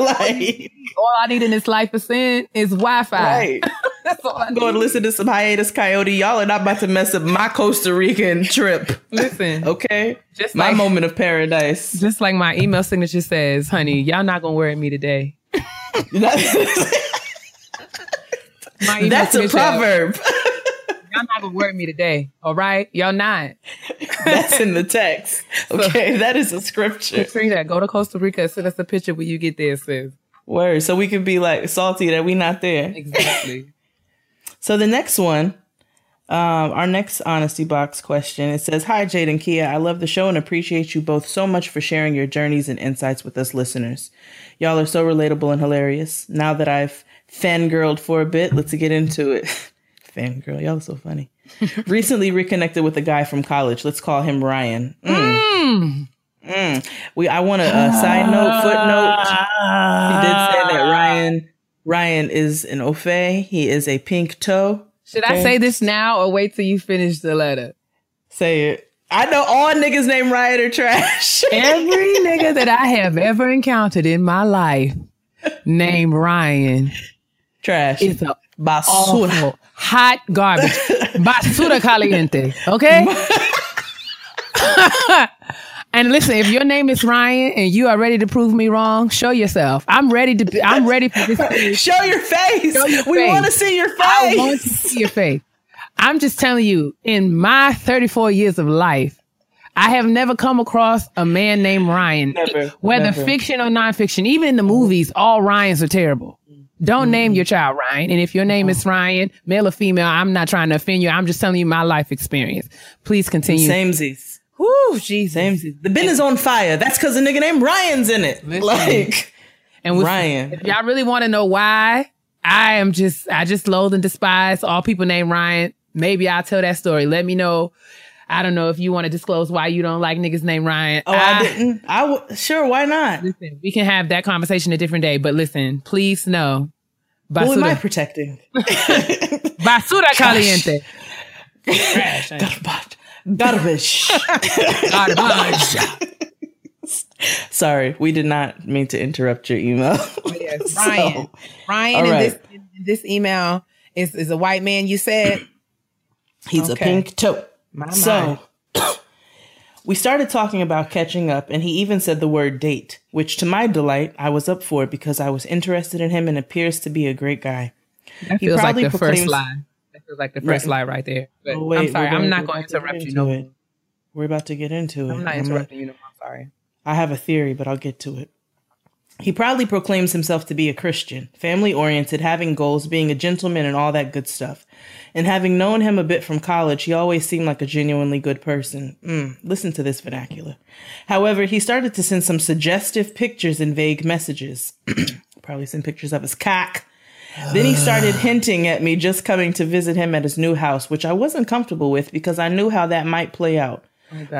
Like, all I need in this life of sin is Wi-Fi. right. That's all I I'm going to listen to some Hiatus Kaiyote. Y'all are not about to mess up my Costa Rican trip. Listen, Okay. Just my like- moment of paradise. just like my email signature says, honey, y'all not gonna worry me today. That's a proverb. Y'all not gonna worry me today. All right, y'all not. That's in the text. Okay, that is a scripture. Katrina, go to Costa Rica. And send us a picture when you get there, sis. Word. So we can be like salty that we not there. Exactly. So the next one, Um, our next honesty box question it says, "Hi Jade and Keia, I love the show and appreciate you both so much for sharing your journeys and insights with us listeners. Y'all are so relatable and hilarious. Now that I've fangirled for a bit, let's get into it. Fangirl, y'all are so funny. Recently reconnected with a guy from college. Let's call him Ryan. Mm. Mm. We I want a, a side note, footnote. He did say that Ryan Ryan is an ofay. He is a pink toe. Should I say this now or wait till you finish the letter? Say it. I know all niggas named Ryan are trash. Every nigga that I have ever encountered in my life named Ryan trash. is a Basura. awful, hot garbage. Basura caliente. Okay? and listen, if your name is Ryan and you are ready to prove me wrong, show yourself. I'm ready to be, I'm ready for this. Show your face. Show your we want to see your face. I want to see your face. I'm just telling you, in my 34 years of life, I have never come across a man named Ryan. Never, Whether never. fiction or nonfiction, even in the movies, all Ryans are terrible. Don't Mm-hmm. name your child Ryan. And if your name is Ryan, male or female, I'm not trying to offend you. I'm just telling you my life experience. Please continue. Samesies. Woo, Jesus. Samesies. The bin is on fire. That's because the nigga named Ryan's in it. Like And with, Ryan. if y'all really want to know why, I am just, I just loathe and despise all people named Ryan. Maybe I'll tell that story. Let me know. I don't know if you want to disclose why you don't like niggas named Ryan. Oh, I, didn't. I w- sure. Why not? Listen, we can have that conversation a different day, but listen, please know. Who am I Basura, protecting? basura caliente. Trash. ain't it? Garbage. Garbage. Sorry, we did not mean to interrupt your email. Oh, yes, So, Ryan. Ryan all in right. this in this email is is a white man. You said He's Okay. a pink toe. My, So we started talking about catching up, and he even said the word date, which to my delight, I was up for because I was interested in him and appears to be a great guy. That He feels like probably the first proclaims- lie. That feels like the first Right. lie right there. But Oh, wait, I'm sorry. we're I'm not going to interrupt you. No, it. We're about to get into it. I'm not I'm gonna- interrupting you. No, I'm sorry. I have a theory, but I'll get to it. He proudly proclaims himself to be a Christian, family oriented, having goals, being a gentleman, and all that good stuff. And having known him a bit from college, he always seemed like a genuinely good person. Mm, listen to this vernacular. However, he started to send some suggestive pictures and vague messages. Probably send pictures of his cock. Then he started hinting at me just coming to visit him at his new house, which I wasn't comfortable with because I knew how that might play out.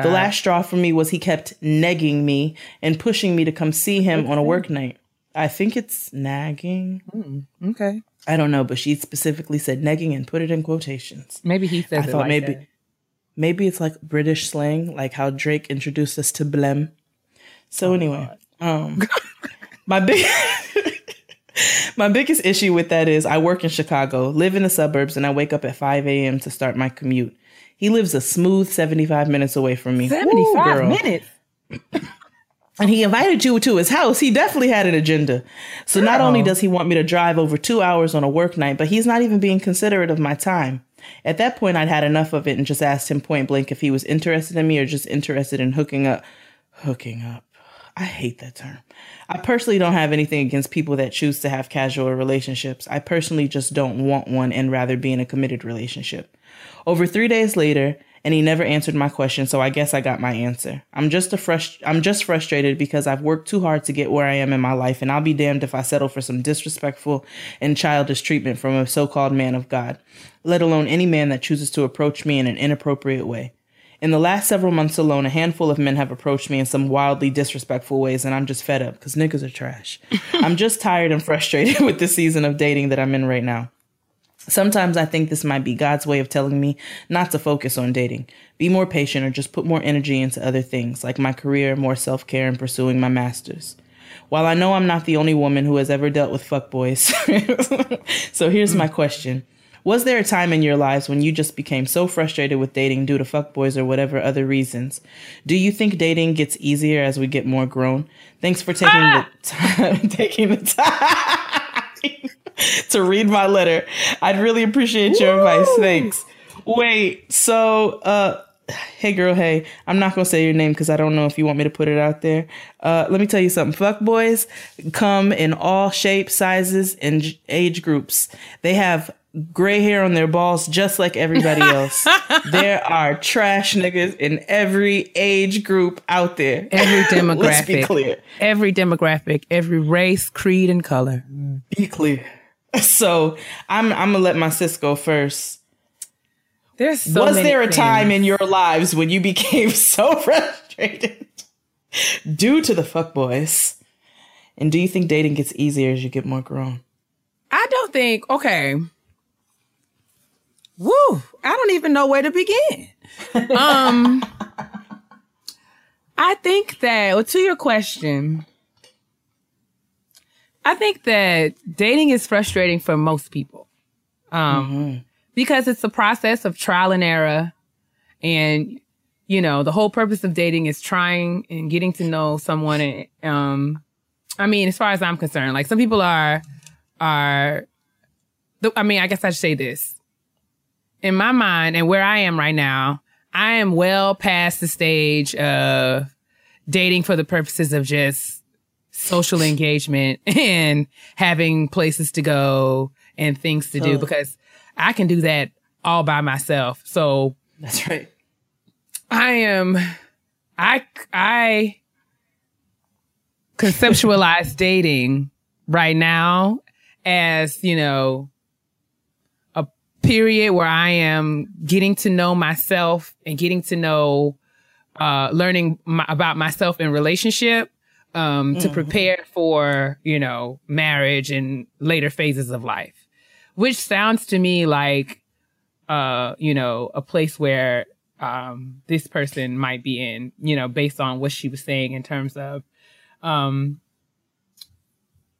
The last straw for me was he kept negging me and pushing me to come see him on a work night. I think it's nagging. Okay. I don't know, but she specifically said negging and put it in quotations. Maybe he says I thought like maybe that. maybe it's like British slang, like how Drake introduced us to blem. So anyway, um my big my biggest issue with that is I work in Chicago, live in the suburbs, and I wake up at 5 a.m. to start my commute. He lives a smooth 75 minutes away from me. Ooh, 75 girl. minutes. And he invited you to his house. He definitely had an agenda. So not only does he want me to drive over two hours on a work night, but he's not even being considerate of my time. At that point, I'd had enough of it and just asked him point blank if he was interested in me or just interested in hooking up. Hooking up. I hate that term. I personally don't have anything against people that choose to have casual relationships. I personally just don't want one and rather be in a committed relationship. Over three days later, and he never answered my question, so I guess I got my answer. I'm just a frust- I'm just frustrated because I've worked too hard to get where I am in my life, and I'll be damned if I settle for some disrespectful and childish treatment from a so-called man of God, let alone any man that chooses to approach me in an inappropriate way. In the last several months alone, a handful of men have approached me in some wildly disrespectful ways, and I'm just fed up because niggas are trash. I'm just tired and frustrated with the season of dating that I'm in right now. Sometimes I think this might be God's way of telling me not to focus on dating, be more patient, or just put more energy into other things like my career, more self care, and pursuing my master's. While I know I'm not the only woman who has ever dealt with fuckboys, so here's my question. Was there a time in your lives when you just became so frustrated with dating due to fuckboys or whatever other reasons? Do you think dating gets easier as we get more grown? Thanks for taking ah! the time taking the time to read my letter. I'd really appreciate your advice. Thanks. Wait, so uh hey girl, hey, I'm not gonna say your name because I don't know if you want me to put it out there. Uh let me tell you something. Fuck boys come in all shapes, sizes, and age groups. They have gray hair on their balls just like everybody else. there are trash niggas in every age group out there. Every Let's be demographic, clear. every demographic, every race, creed, and color. Be clear. So I'm I'm gonna let my sis go first. There's so Was there a things. time in your lives when you became so frustrated due to the fuckboys? And do you think dating gets easier as you get more grown? I don't think. Okay. Woo! I don't even know where to begin. um, I think that well, to your question, I think that dating is frustrating for most people, um, because it's a process of trial and error, and you know the whole purpose of dating is trying and getting to know someone. And um, I mean, as far as I'm concerned, like some people are are I mean, I guess I should say this. In my mind and where I am right now, I am well past the stage of dating for the purposes of just social engagement and having places to go and things to do because I can do that all by myself. So That's right. I am, I, I conceptualize dating right now as, you know, a period where I am getting to know myself and getting to know, uh, learning my, about myself in relationship, um, to prepare for, you know, marriage and later phases of life, which sounds to me like, uh, you know, a place where, um, this person might be in, you know, based on what she was saying in terms of, um,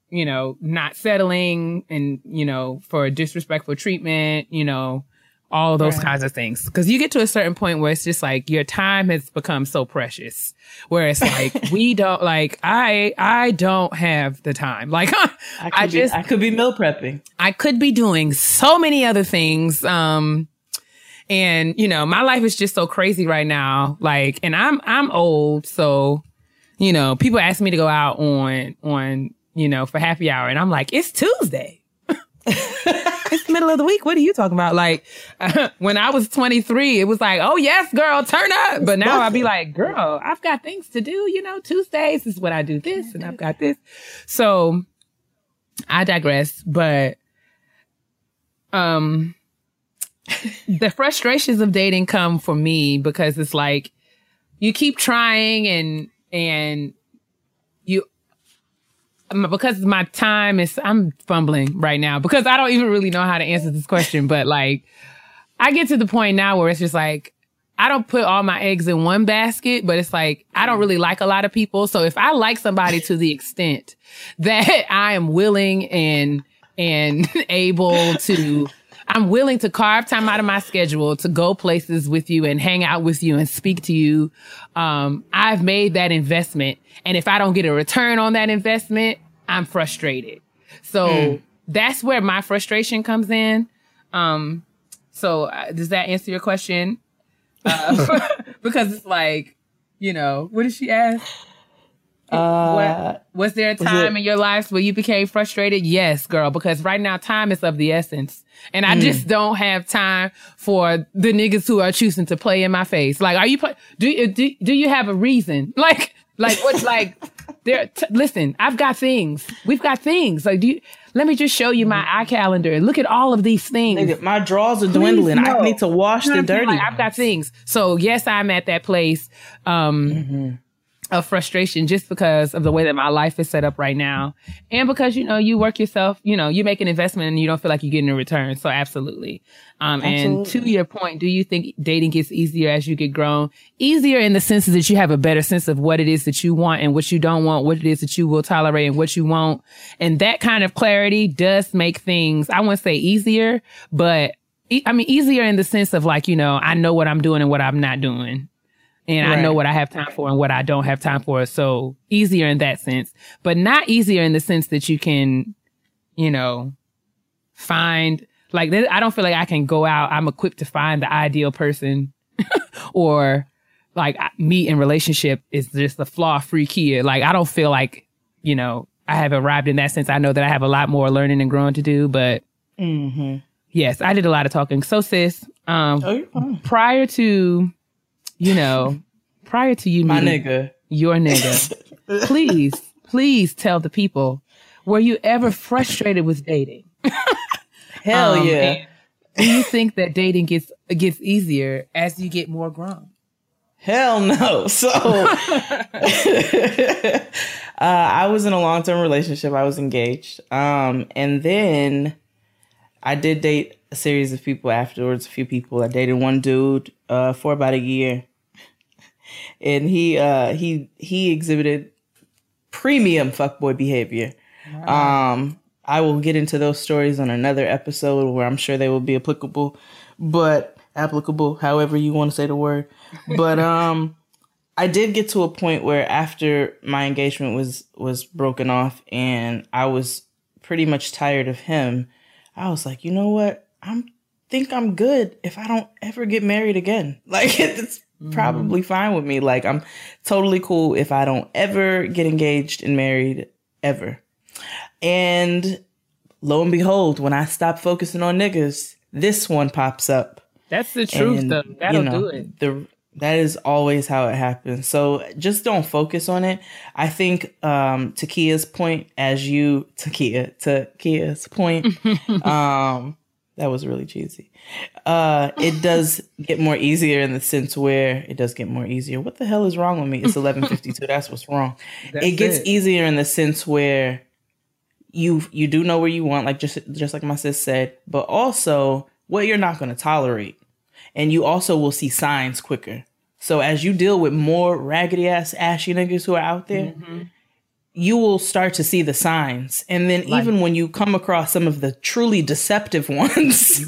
you know, not settling and, you know, for disrespectful treatment, you know, all those Right. kinds of things. Cause you get to a certain point where it's just like your time has become so precious where it's like, we don't like, I, I don't have the time. Like, I I be, just- I could be meal prepping. I could be doing so many other things. Um, and you know, my life is just so crazy right now. Like, and I'm, I'm old. So, you know, people ask me to go out on, on, you know, for happy hour. And I'm like, it's Tuesday. it's the middle of the week. What are you talking about? Like, when I was 23, it was like, oh yes, girl, turn up. But now I'd be like, girl, I've got things to do. You know, Tuesdays is when I do this and I've got this. So I digress, but, um, the frustrations of dating come for me because it's like you keep trying and and because my time is I'm fumbling right now because I don't even really know how to answer this question but like I get to the point now where it's just like I don't put all my eggs in one basket but it's like I don't really like a lot of people. So if I like somebody to the extent that I am willing and and able to I'm willing to carve time out of my schedule to go places with you and hang out with you and speak to you. Um, I've made that investment. And if I don't get a return on that investment, I'm frustrated. So that's where my frustration comes in. Um, so uh, does that answer your question? Uh, because it's like, you know, what did she ask? Uh, What, was there a time in your life where you became frustrated? Yes, girl, because right now time is of the essence. And I just don't have time for the niggas who are choosing to play in my face. Like, are you play, do, you- do, do you have a reason? Like, like what's like, there, t- listen, I've got things. We've got things. Like, do you, let me just show you my eye calendar. Look at all of these things. nigga, my drawers are dwindling. no. I need to wash You know the what dirty. Like, I've got things. So yes, I'm at that place um, of frustration just because of the way that my life is set up right now, and because you know you work yourself. You know you make an investment and you don't feel like you're getting a return. So absolutely. Um, and to your point, do you think dating gets easier as you get grown? Easier in the sense that you have a better sense of what it is that you want and what you don't want, what it is that you will tolerate and what you won't, and that kind of clarity does make things. I wouldn't say easier, but I mean, easier in the sense of like, you know, I know what I'm doing and what I'm not doing. And I know what I have time for and what I don't have time for. So easier in that sense, but not easier in the sense that you can, you know, find like, I don't feel like I can go out. I'm equipped to find the ideal person or like me in relationship is just a flaw free kid. Like, I don't feel like, you know, I have arrived in that sense. I know that I have a lot more learning and growing to do, but hmm Yes, I did a lot of talking. So, sis, um, Oh, prior to, you know, prior to you My meeting nigga. your nigga, please, please tell the people, were you ever frustrated with dating? Hell Um, yeah. Do you think that dating gets gets easier as you get more grown? Hell no. So uh, I was in a long term relationship. I was engaged. Um, and then I did date a series of people afterwards, a few people. I dated one dude uh, for about a year. And he uh, he he exhibited premium fuckboy behavior. Um, I will get into those stories on another episode where I'm sure they will be applicable, but applicable, however you want to say the word. But um, I did get to a point where after my engagement was was broken off and I was pretty much tired of him, I was like, you know what? I'm think I'm good if I don't ever get married again. Like it's probably fine with me. Like I'm totally cool if I don't ever get engaged and married ever. And lo and behold, when I stop focusing on niggas, this one pops up. That's the truth, And, though. That'll you know, do it. The that is always how it happens. So just don't focus on it. I think um to Keia's point, as you to Keia to Keia's point, um that was really cheesy. Uh it does get more easier in the sense where it does get more easier. What the hell is wrong with me? It's eleven fifty two. That's what's wrong. That's it gets it. easier in the sense where you you do know where you want, like just just like my sis said, but also what you're not going to tolerate, and you also will see signs quicker. So as you deal with more raggedy ass ashy niggas who are out there, you will start to see the signs, and then even when you come across some of the truly deceptive ones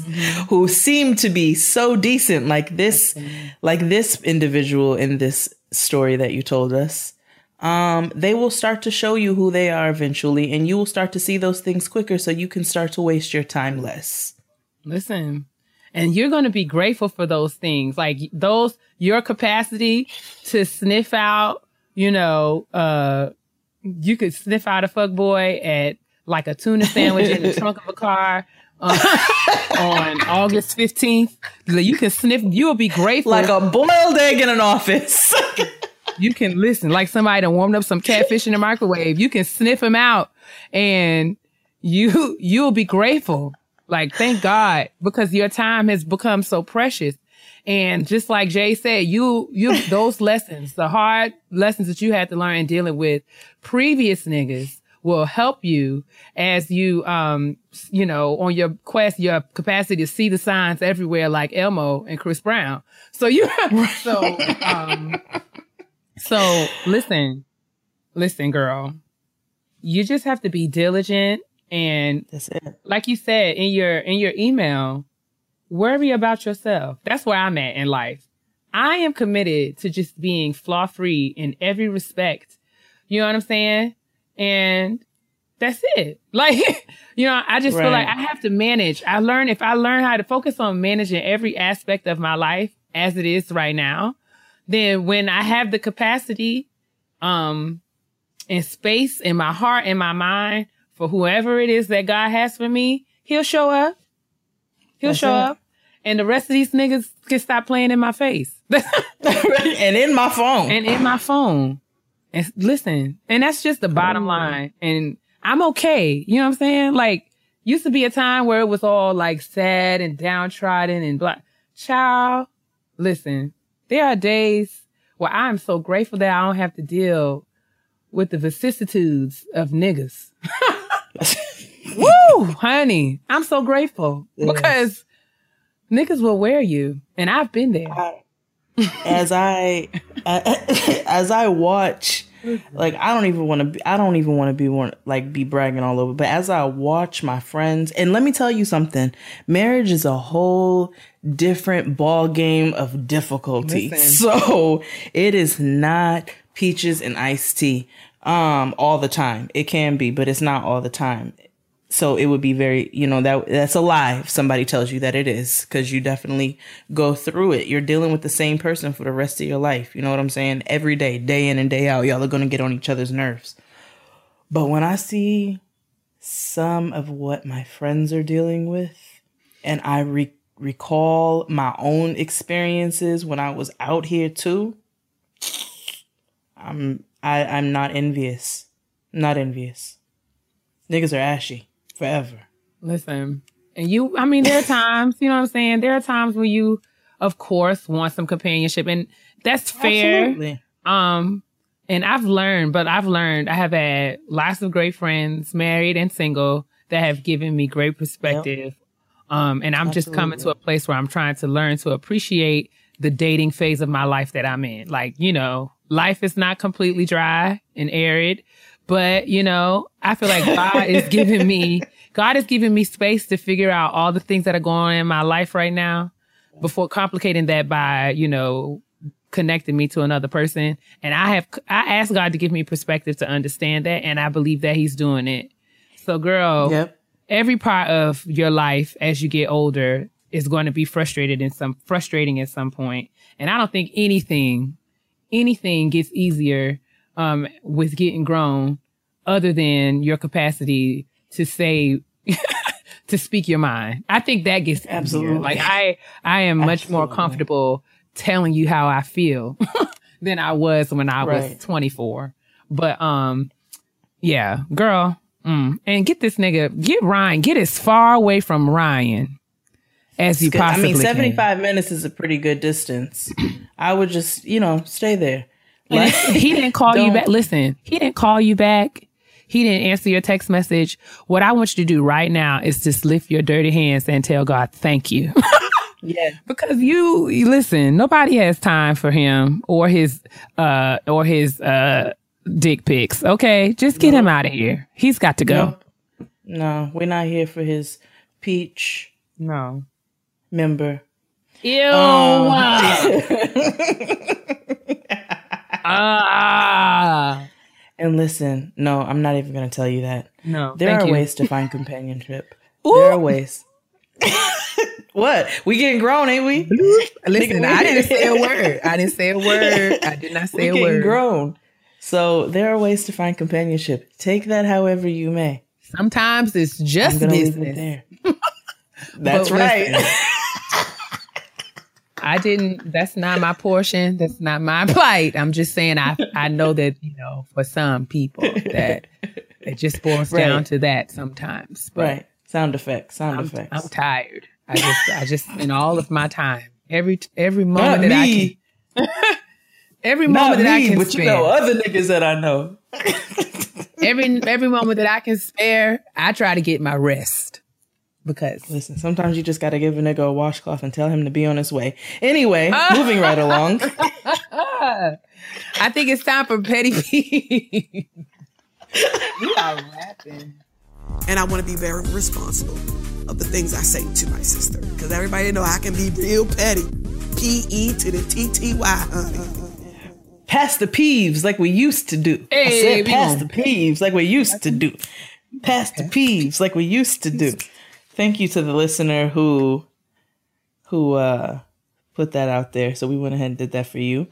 who seem to be so decent, like this, like this individual in this story that you told us um, they will start to show you who they are eventually, and you will start to see those things quicker so you can start to waste your time less. Listen, and you're going to be grateful for those things, like those your capacity to sniff out. You know, uh, you could sniff out a fuck boy at like a tuna sandwich in the trunk of a car. uh, on August 15th, you can sniff, you'll be grateful. Like a boiled egg in an office. you can listen like somebody that warmed up some catfish in the microwave. You can sniff them out and you you'll be grateful. Like thank God because your time has become so precious. And just like Jay said, you you those lessons, the hard lessons that you had to learn in dealing with previous niggas will help you as you um you know on your quest your capacity to see the signs everywhere like Elmo and Chris Brown. So you so um so listen, listen, girl. You just have to be diligent and That's it. like you said in your in your email, worry about yourself. That's where I'm at in life. I am committed to just being flaw free in every respect. You know what I'm saying? And that's it. Like, you know, I just feel like I have to manage. I learn if I learn how to focus on managing every aspect of my life as it is right now, then when I have the capacity, um, and space in my heart and my mind for whoever it is that God has for me, he'll show up. He'll That's show it. up. And the rest of these niggas can stop playing in my face and in my phone. and in my phone. And listen, and that's just the bottom line. And I'm okay. You know what I'm saying? Like, used to be a time where it was all like sad and downtrodden and blah. Child, listen, there are days where I'm so grateful that I don't have to deal with the vicissitudes of niggas. Woo, honey, I'm so grateful because niggas will wear you, and I've been there. as I as I watch like I don't even want to be I don't even want to be one like be bragging all over but as I watch my friends and let me tell you something marriage is a whole different ball game of difficulty. Listen. so it is not peaches and iced tea um all the time. It can be but it's not all the time so it would be very you know that that's a lie if somebody tells you that it is because you definitely go through it. You're dealing with the same person for the rest of your life. You know what i'm saying? Every day day in and day out y'all are to get on each other's nerves. But when i see some of what my friends are dealing with and I re- recall my own experiences when I was out here too, I'm I, I'm not envious. Not envious. Niggas are ashy forever. Listen, and you, I mean, there are times, you know what I'm saying? There are times when you, of course, want some companionship, and that's fair. Absolutely. Um, and I've learned, but I've learned I have had lots of great friends, married and single, that have given me great perspective. Um, and I'm just coming to a place where I'm trying to learn to appreciate the dating phase of my life that I'm in. Like, you know, life is not completely dry and arid, but you know, I feel like God is giving me, God is giving me space to figure out all the things that are going on in my life right now before complicating that by, you know, connecting me to another person. And I have, I asked God to give me perspective to understand that. And I believe that he's doing it. So girl, Yep. every part of your life as you get older is going to be frustrated in some frustrating at some point. And I don't think anything, anything gets easier um, with getting grown other than your capacity to say to speak your mind. I think that gets easier. Absolutely. Like I I am much more comfortable telling you how I feel than I was when I was 24. But um yeah, girl. Mm. And get this nigga, get Ryan, get as far away from Ryan as you Good. I possibly mean, can. 75 minutes is a pretty good distance. I would just, you know, stay there. He didn't call you back. Listen, he didn't call you back. He didn't answer your text message. What I want you to do right now is just lift your dirty hands and tell God, thank you. yeah. because you, you listen, nobody has time for him or his, uh, or his, uh, dick pics. Okay. Just get him out of here. He's got to go. No, we're not here for his peach No. member. Ew. ah. And listen, no, I'm not even going to tell you that. No. There are you. ways to find companionship. There are ways. what? We getting grown, ain't we? Listen, I didn't say a word. I didn't say a word. I did not say We a getting word. grown. So there are ways to find companionship. Take that however you may. Sometimes it's just leave it business. there. That's right. I didn't. That's not my portion. That's not my plight. I'm just saying. I I know that you know for some people that it just boils Right. down to that sometimes. But Right. Sound effects. Sound I'm, effects. I'm tired. I just I just spend all of my time every every moment Not that me. I can. Every moment that I can but spare. you know other niggas that I know. every every moment that I can spare, I try to get my rest because Listen, sometimes you just got to give a nigga a washcloth and tell him to be on his way. Anyway, moving right along. I think it's time for petty peeve. we are rapping. and I want to be very responsible of the things I say to my sister because everybody know I can be real petty. P E to the T T Y, honey. Pass the peeves like we used to do. I said pass the peeves like we used to do. Pass the peeves like we used to do. Thank you to the listener who who uh put that out there. So we went ahead and did that for you.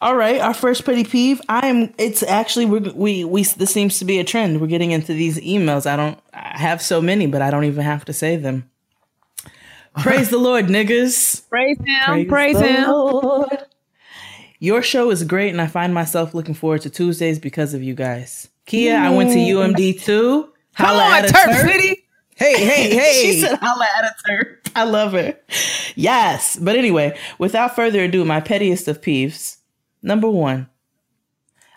All right, our first petty peeve. I am. It's actually we we we. This seems to be a trend. We're getting into these emails. I don't. I have so many, but I don't even have to say them. Praise the Lord, niggas. Praise him. Praise, the him. Lord. Your show is great, and I find myself looking forward to Tuesdays because of you guys. Keia, I went to UMD too. Come Holla on, at a Terp Terp. City. Hey, hey, hey. She said, holla at a Terp. I love her. Yes. But anyway, without further ado, my pettiest of peeves. Number one,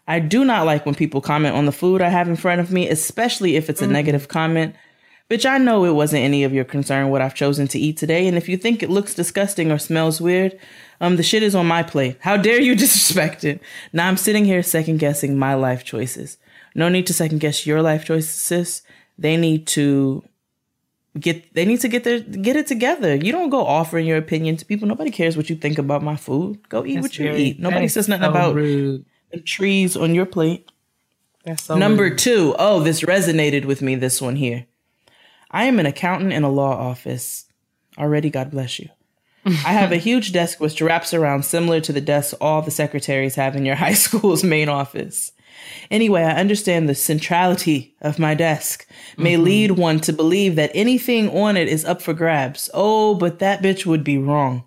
I do not like when people comment on the food I have in front of me, especially if it's a negative comment. Bitch, I know it wasn't any of your concern what I've chosen to eat today. And if you think it looks disgusting or smells weird, um, the shit is on my plate. How dare you disrespect it? Now I'm sitting here second guessing my life choices. No need to second guess your life choices, sis. They need to get they need to get their get it together. You don't go offering your opinion to people. Nobody cares what you think about my food. Go eat what you Very- eat. Nobody says nothing so about rude. the trees on your plate. That's so Number rude. two, oh, this resonated with me, this one here. I am an accountant in a law office. Already, God bless you. I have a huge desk which wraps around similar to the desks all the secretaries have in your high school's main office. Anyway, I understand the centrality of my desk may mm-hmm. lead one to believe that anything on it is up for grabs. Oh, but that bitch would be wrong.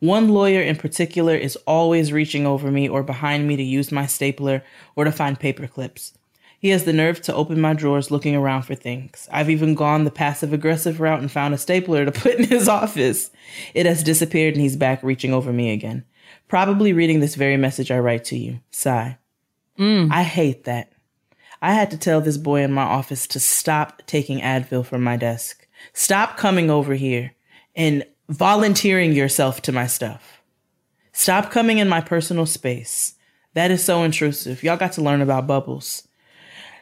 One lawyer in particular is always reaching over me or behind me to use my stapler or to find paper clips. He has the nerve to open my drawers looking around for things. I've even gone the passive aggressive route and found a stapler to put in his office. It has disappeared and he's back reaching over me again. Probably reading this very message I write to you. Sigh. Mm. I hate that. I had to tell this boy in my office to stop taking Advil from my desk. Stop coming over here and volunteering yourself to my stuff. Stop coming in my personal space. That is so intrusive. Y'all got to learn about bubbles.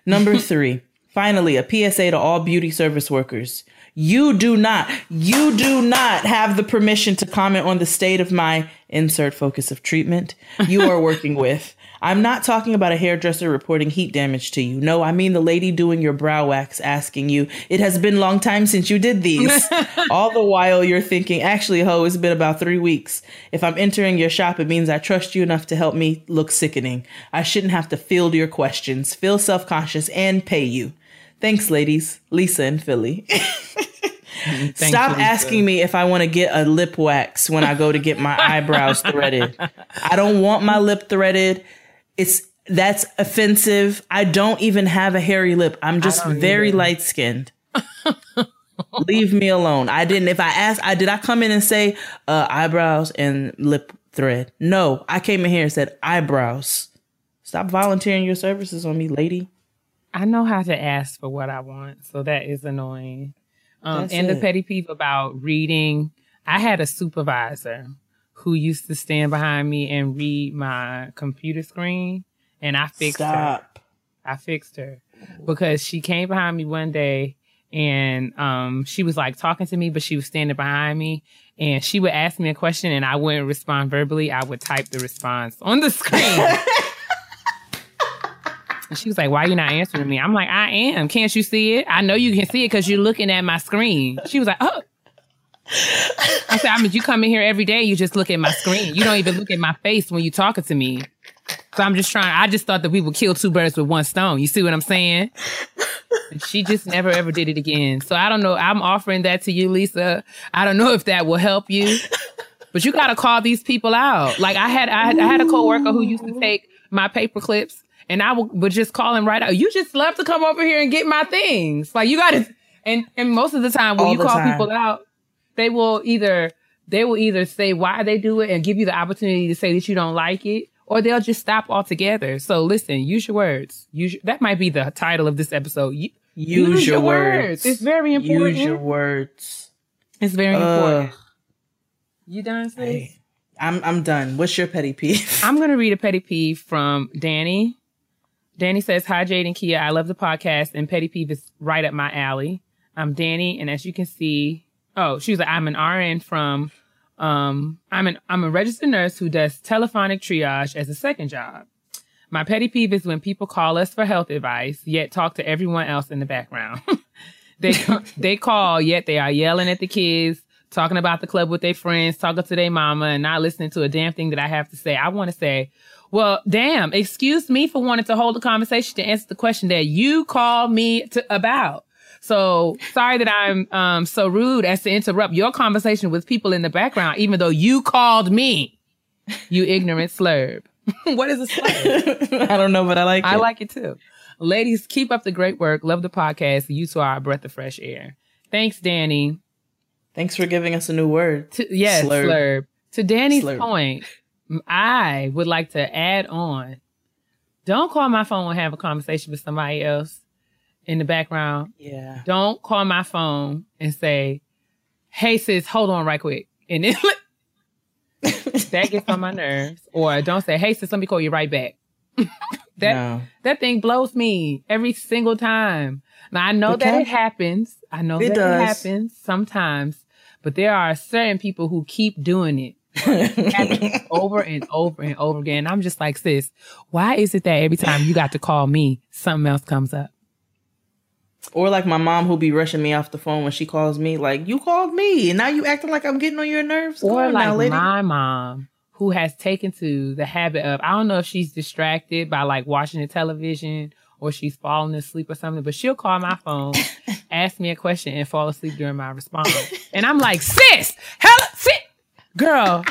Number three, finally, a PSA to all beauty service workers. You do not, you do not have the permission to comment on the state of my insert focus of treatment you are working with. I'm not talking about a hairdresser reporting heat damage to you. No, I mean the lady doing your brow wax asking you, it has been a long time since you did these. All the while you're thinking, actually, ho, it's been about three weeks. If I'm entering your shop, it means I trust you enough to help me look sickening. I shouldn't have to field your questions, feel self conscious, and pay you. Thanks, ladies. Lisa and Philly. Stop asking me if I want to get a lip wax when I go to get my eyebrows threaded. I don't want my lip threaded. It's that's offensive. I don't even have a hairy lip. I'm just very light skinned. Leave me alone. I didn't. If I asked, I did. I come in and say uh, eyebrows and lip thread. No, I came in here and said eyebrows. Stop volunteering your services on me, lady. I know how to ask for what I want, so that is annoying. Um, and the petty peeve about reading. I had a supervisor who used to stand behind me and read my computer screen, and I fixed her. I fixed her because she came behind me one day and um she was like talking to me, but she was standing behind me and she would ask me a question and I wouldn't respond verbally. I would type the response on the screen. and she was like, Why are you not answering me? I'm like, I am. Can't you see it? I know you can see it because you're looking at my screen. She was like, Oh. I said, I mean, you come in here every day, you just look at my screen. You don't even look at my face when you're talking to me. So I'm just trying. I just thought that we would kill two birds with one stone. You see what I'm saying? And she just never ever did it again. So I don't know. I'm offering that to you, Lisa. I don't know if that will help you, but you got to call these people out. Like I had, I had, I had a coworker who used to take my paper clips, and I would, would just call him right out. You just love to come over here and get my things. Like you got to. And and most of the time when All you call time. people out, they will either they will either say why they do it and give you the opportunity to say that you don't like it, or they'll just stop altogether. So listen, use your words. Use your, that might be the title of this episode. U- Use, your, words. It's very important. Use your words. it's very Ugh. important. You done, sis? I'm I'm done. What's your petty peeve? I'm gonna read a petty peeve from Danny. Danny says, "Hi Jade and Keia, I love the podcast, and petty peeve is right up my alley. I'm Danny, and as you can see, oh, she was like, I'm an RN from, um, I'm an I'm a registered nurse who does telephonic triage as a second job. My petty peeve is when people call us for health advice, yet talk to everyone else in the background. they they call, yet they are yelling at the kids." Talking about the club with their friends, talking to their mama, and not listening to a damn thing that I have to say. I want to say, well, damn, excuse me for wanting to hold a conversation to answer the question that you called me to, about. So sorry that I'm um, so rude as to interrupt your conversation with people in the background, even though you called me, you ignorant slurb. what is a slurb? I don't know, but I like I it. I like it too. Ladies, keep up the great work. Love the podcast. You two are a breath of fresh air. Thanks, Danny. Thanks for giving us a new word. To, yes, Slurb. slurb. To Danny's Slurb. point, I would like to add on. Don't call my phone and have a conversation with somebody else in the background. Yeah. Don't call my phone and say, "Hey sis, hold on right quick," and then that gets on my nerves. Or don't say, "Hey sis, let me call you right back." that no. that thing blows me every single time. Now I know that it happens. I know It that does. it happens sometimes, but there are certain people who keep doing it. It over and over and over again. I'm just like, sis, why is it that every time you got to call me, something else comes up? Or like my mom who be rushing me off the phone when she calls me, like, you called me and now you acting like I'm getting on your nerves. Or on like now, lady. my mom, who has taken to the habit of I don't know if she's distracted by like watching the television or she's falling asleep or something, but she'll call my phone, ask me a question, and fall asleep during my response. and I'm like, sis, hell, sit, girl.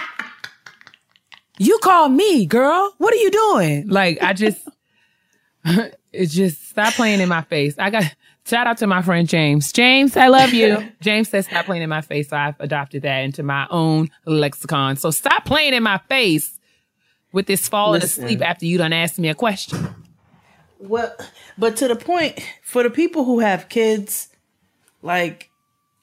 You called me, girl. What are you doing? Like, I just, it just stop playing in my face. I got shout out to my friend James. James, I love you. James says stop playing in my face. So I've adopted that into my own lexicon. So stop playing in my face with this falling Listen. asleep after you done asked me a question. Well, but to the point, for the people who have kids, like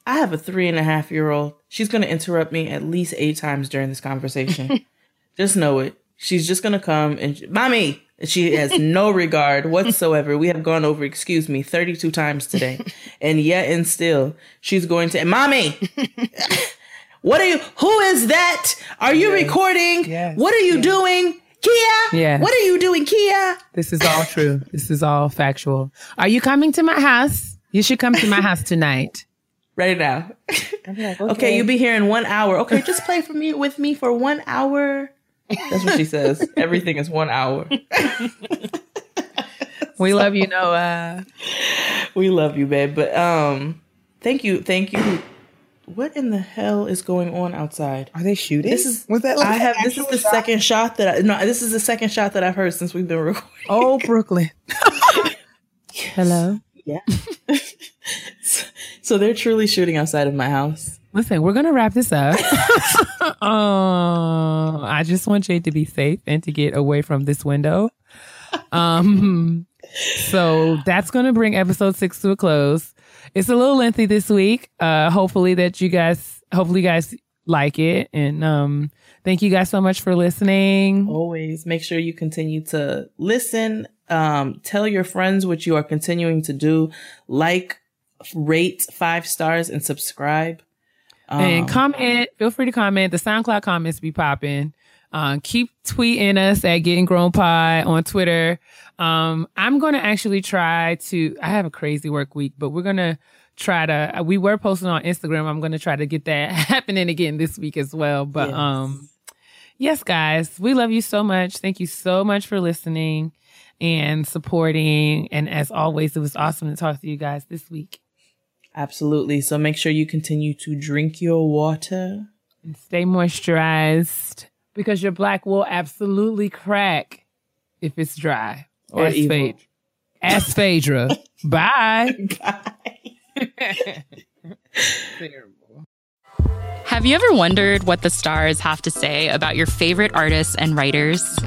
I have a three and a half year old. She's going to interrupt me at least eight times during this conversation. just know it. She's just going to come and, mommy, she has no regard whatsoever. We have gone over, excuse me, 32 times today. And yet and still, she's going to, mommy, what are you, who is that? Are you recording? Yes. What are you doing? Keia? Yeah. What are you doing, Keia? This is all true. This is all factual. Are you coming to my house? You should come to my house tonight. Right now. okay. you'll be here in one hour. Okay, just play for me with me for one hour. That's what she says. Everything is one hour. We love you, Noah. We love you, babe. But um, thank you, thank you. What in the hell is going on outside? Are they shooting? This is was that like I have this is the shot? second shot that I no this is the second shot that I've heard since we've been recording. Oh, Brooklyn. Hello. Yeah. so they're truly shooting outside of my house. Listen, we're gonna wrap this up. um, I just want Jade to be safe and to get away from this window. Um, so that's gonna bring episode six to a close. It's a little lengthy this week. Uh, hopefully that you guys, hopefully you guys like it, and um, thank you guys so much for listening. Always make sure you continue to listen. Um, tell your friends what you are continuing to do. Like, rate five stars, and subscribe. And comment. Feel free to comment. The SoundCloud comments be popping. Uh, keep tweeting us at Getting Grown Pie on Twitter. Um, I'm going to actually try to, I have a crazy work week, but we're going to try to, we were posting on Instagram. I'm going to try to get that happening again this week as well. But, Yes. um, yes, guys, we love you so much. Thank you so much for listening and supporting. And as always, it was awesome to talk to you guys this week. Absolutely. So make sure you continue to drink your water. and stay moisturized because your black will absolutely crack if it's dry. Or Ask evil. Phaedra. Ask Phaedra. Bye. Have you ever wondered what the stars have to say about your favorite artists and writers?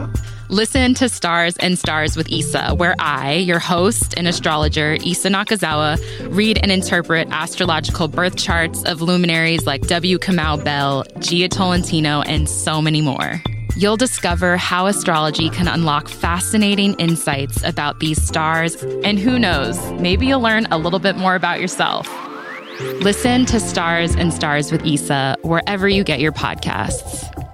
Listen to Stars and Stars with Issa, where I, your host and astrologer, Issa Nakazawa, read and interpret astrological birth charts of luminaries like W. Kamau Bell, Jia Tolentino, and so many more. You'll discover how astrology can unlock fascinating insights about these stars, and who knows, maybe you'll learn a little bit more about yourself. Listen to Stars and Stars with Issa wherever you get your podcasts.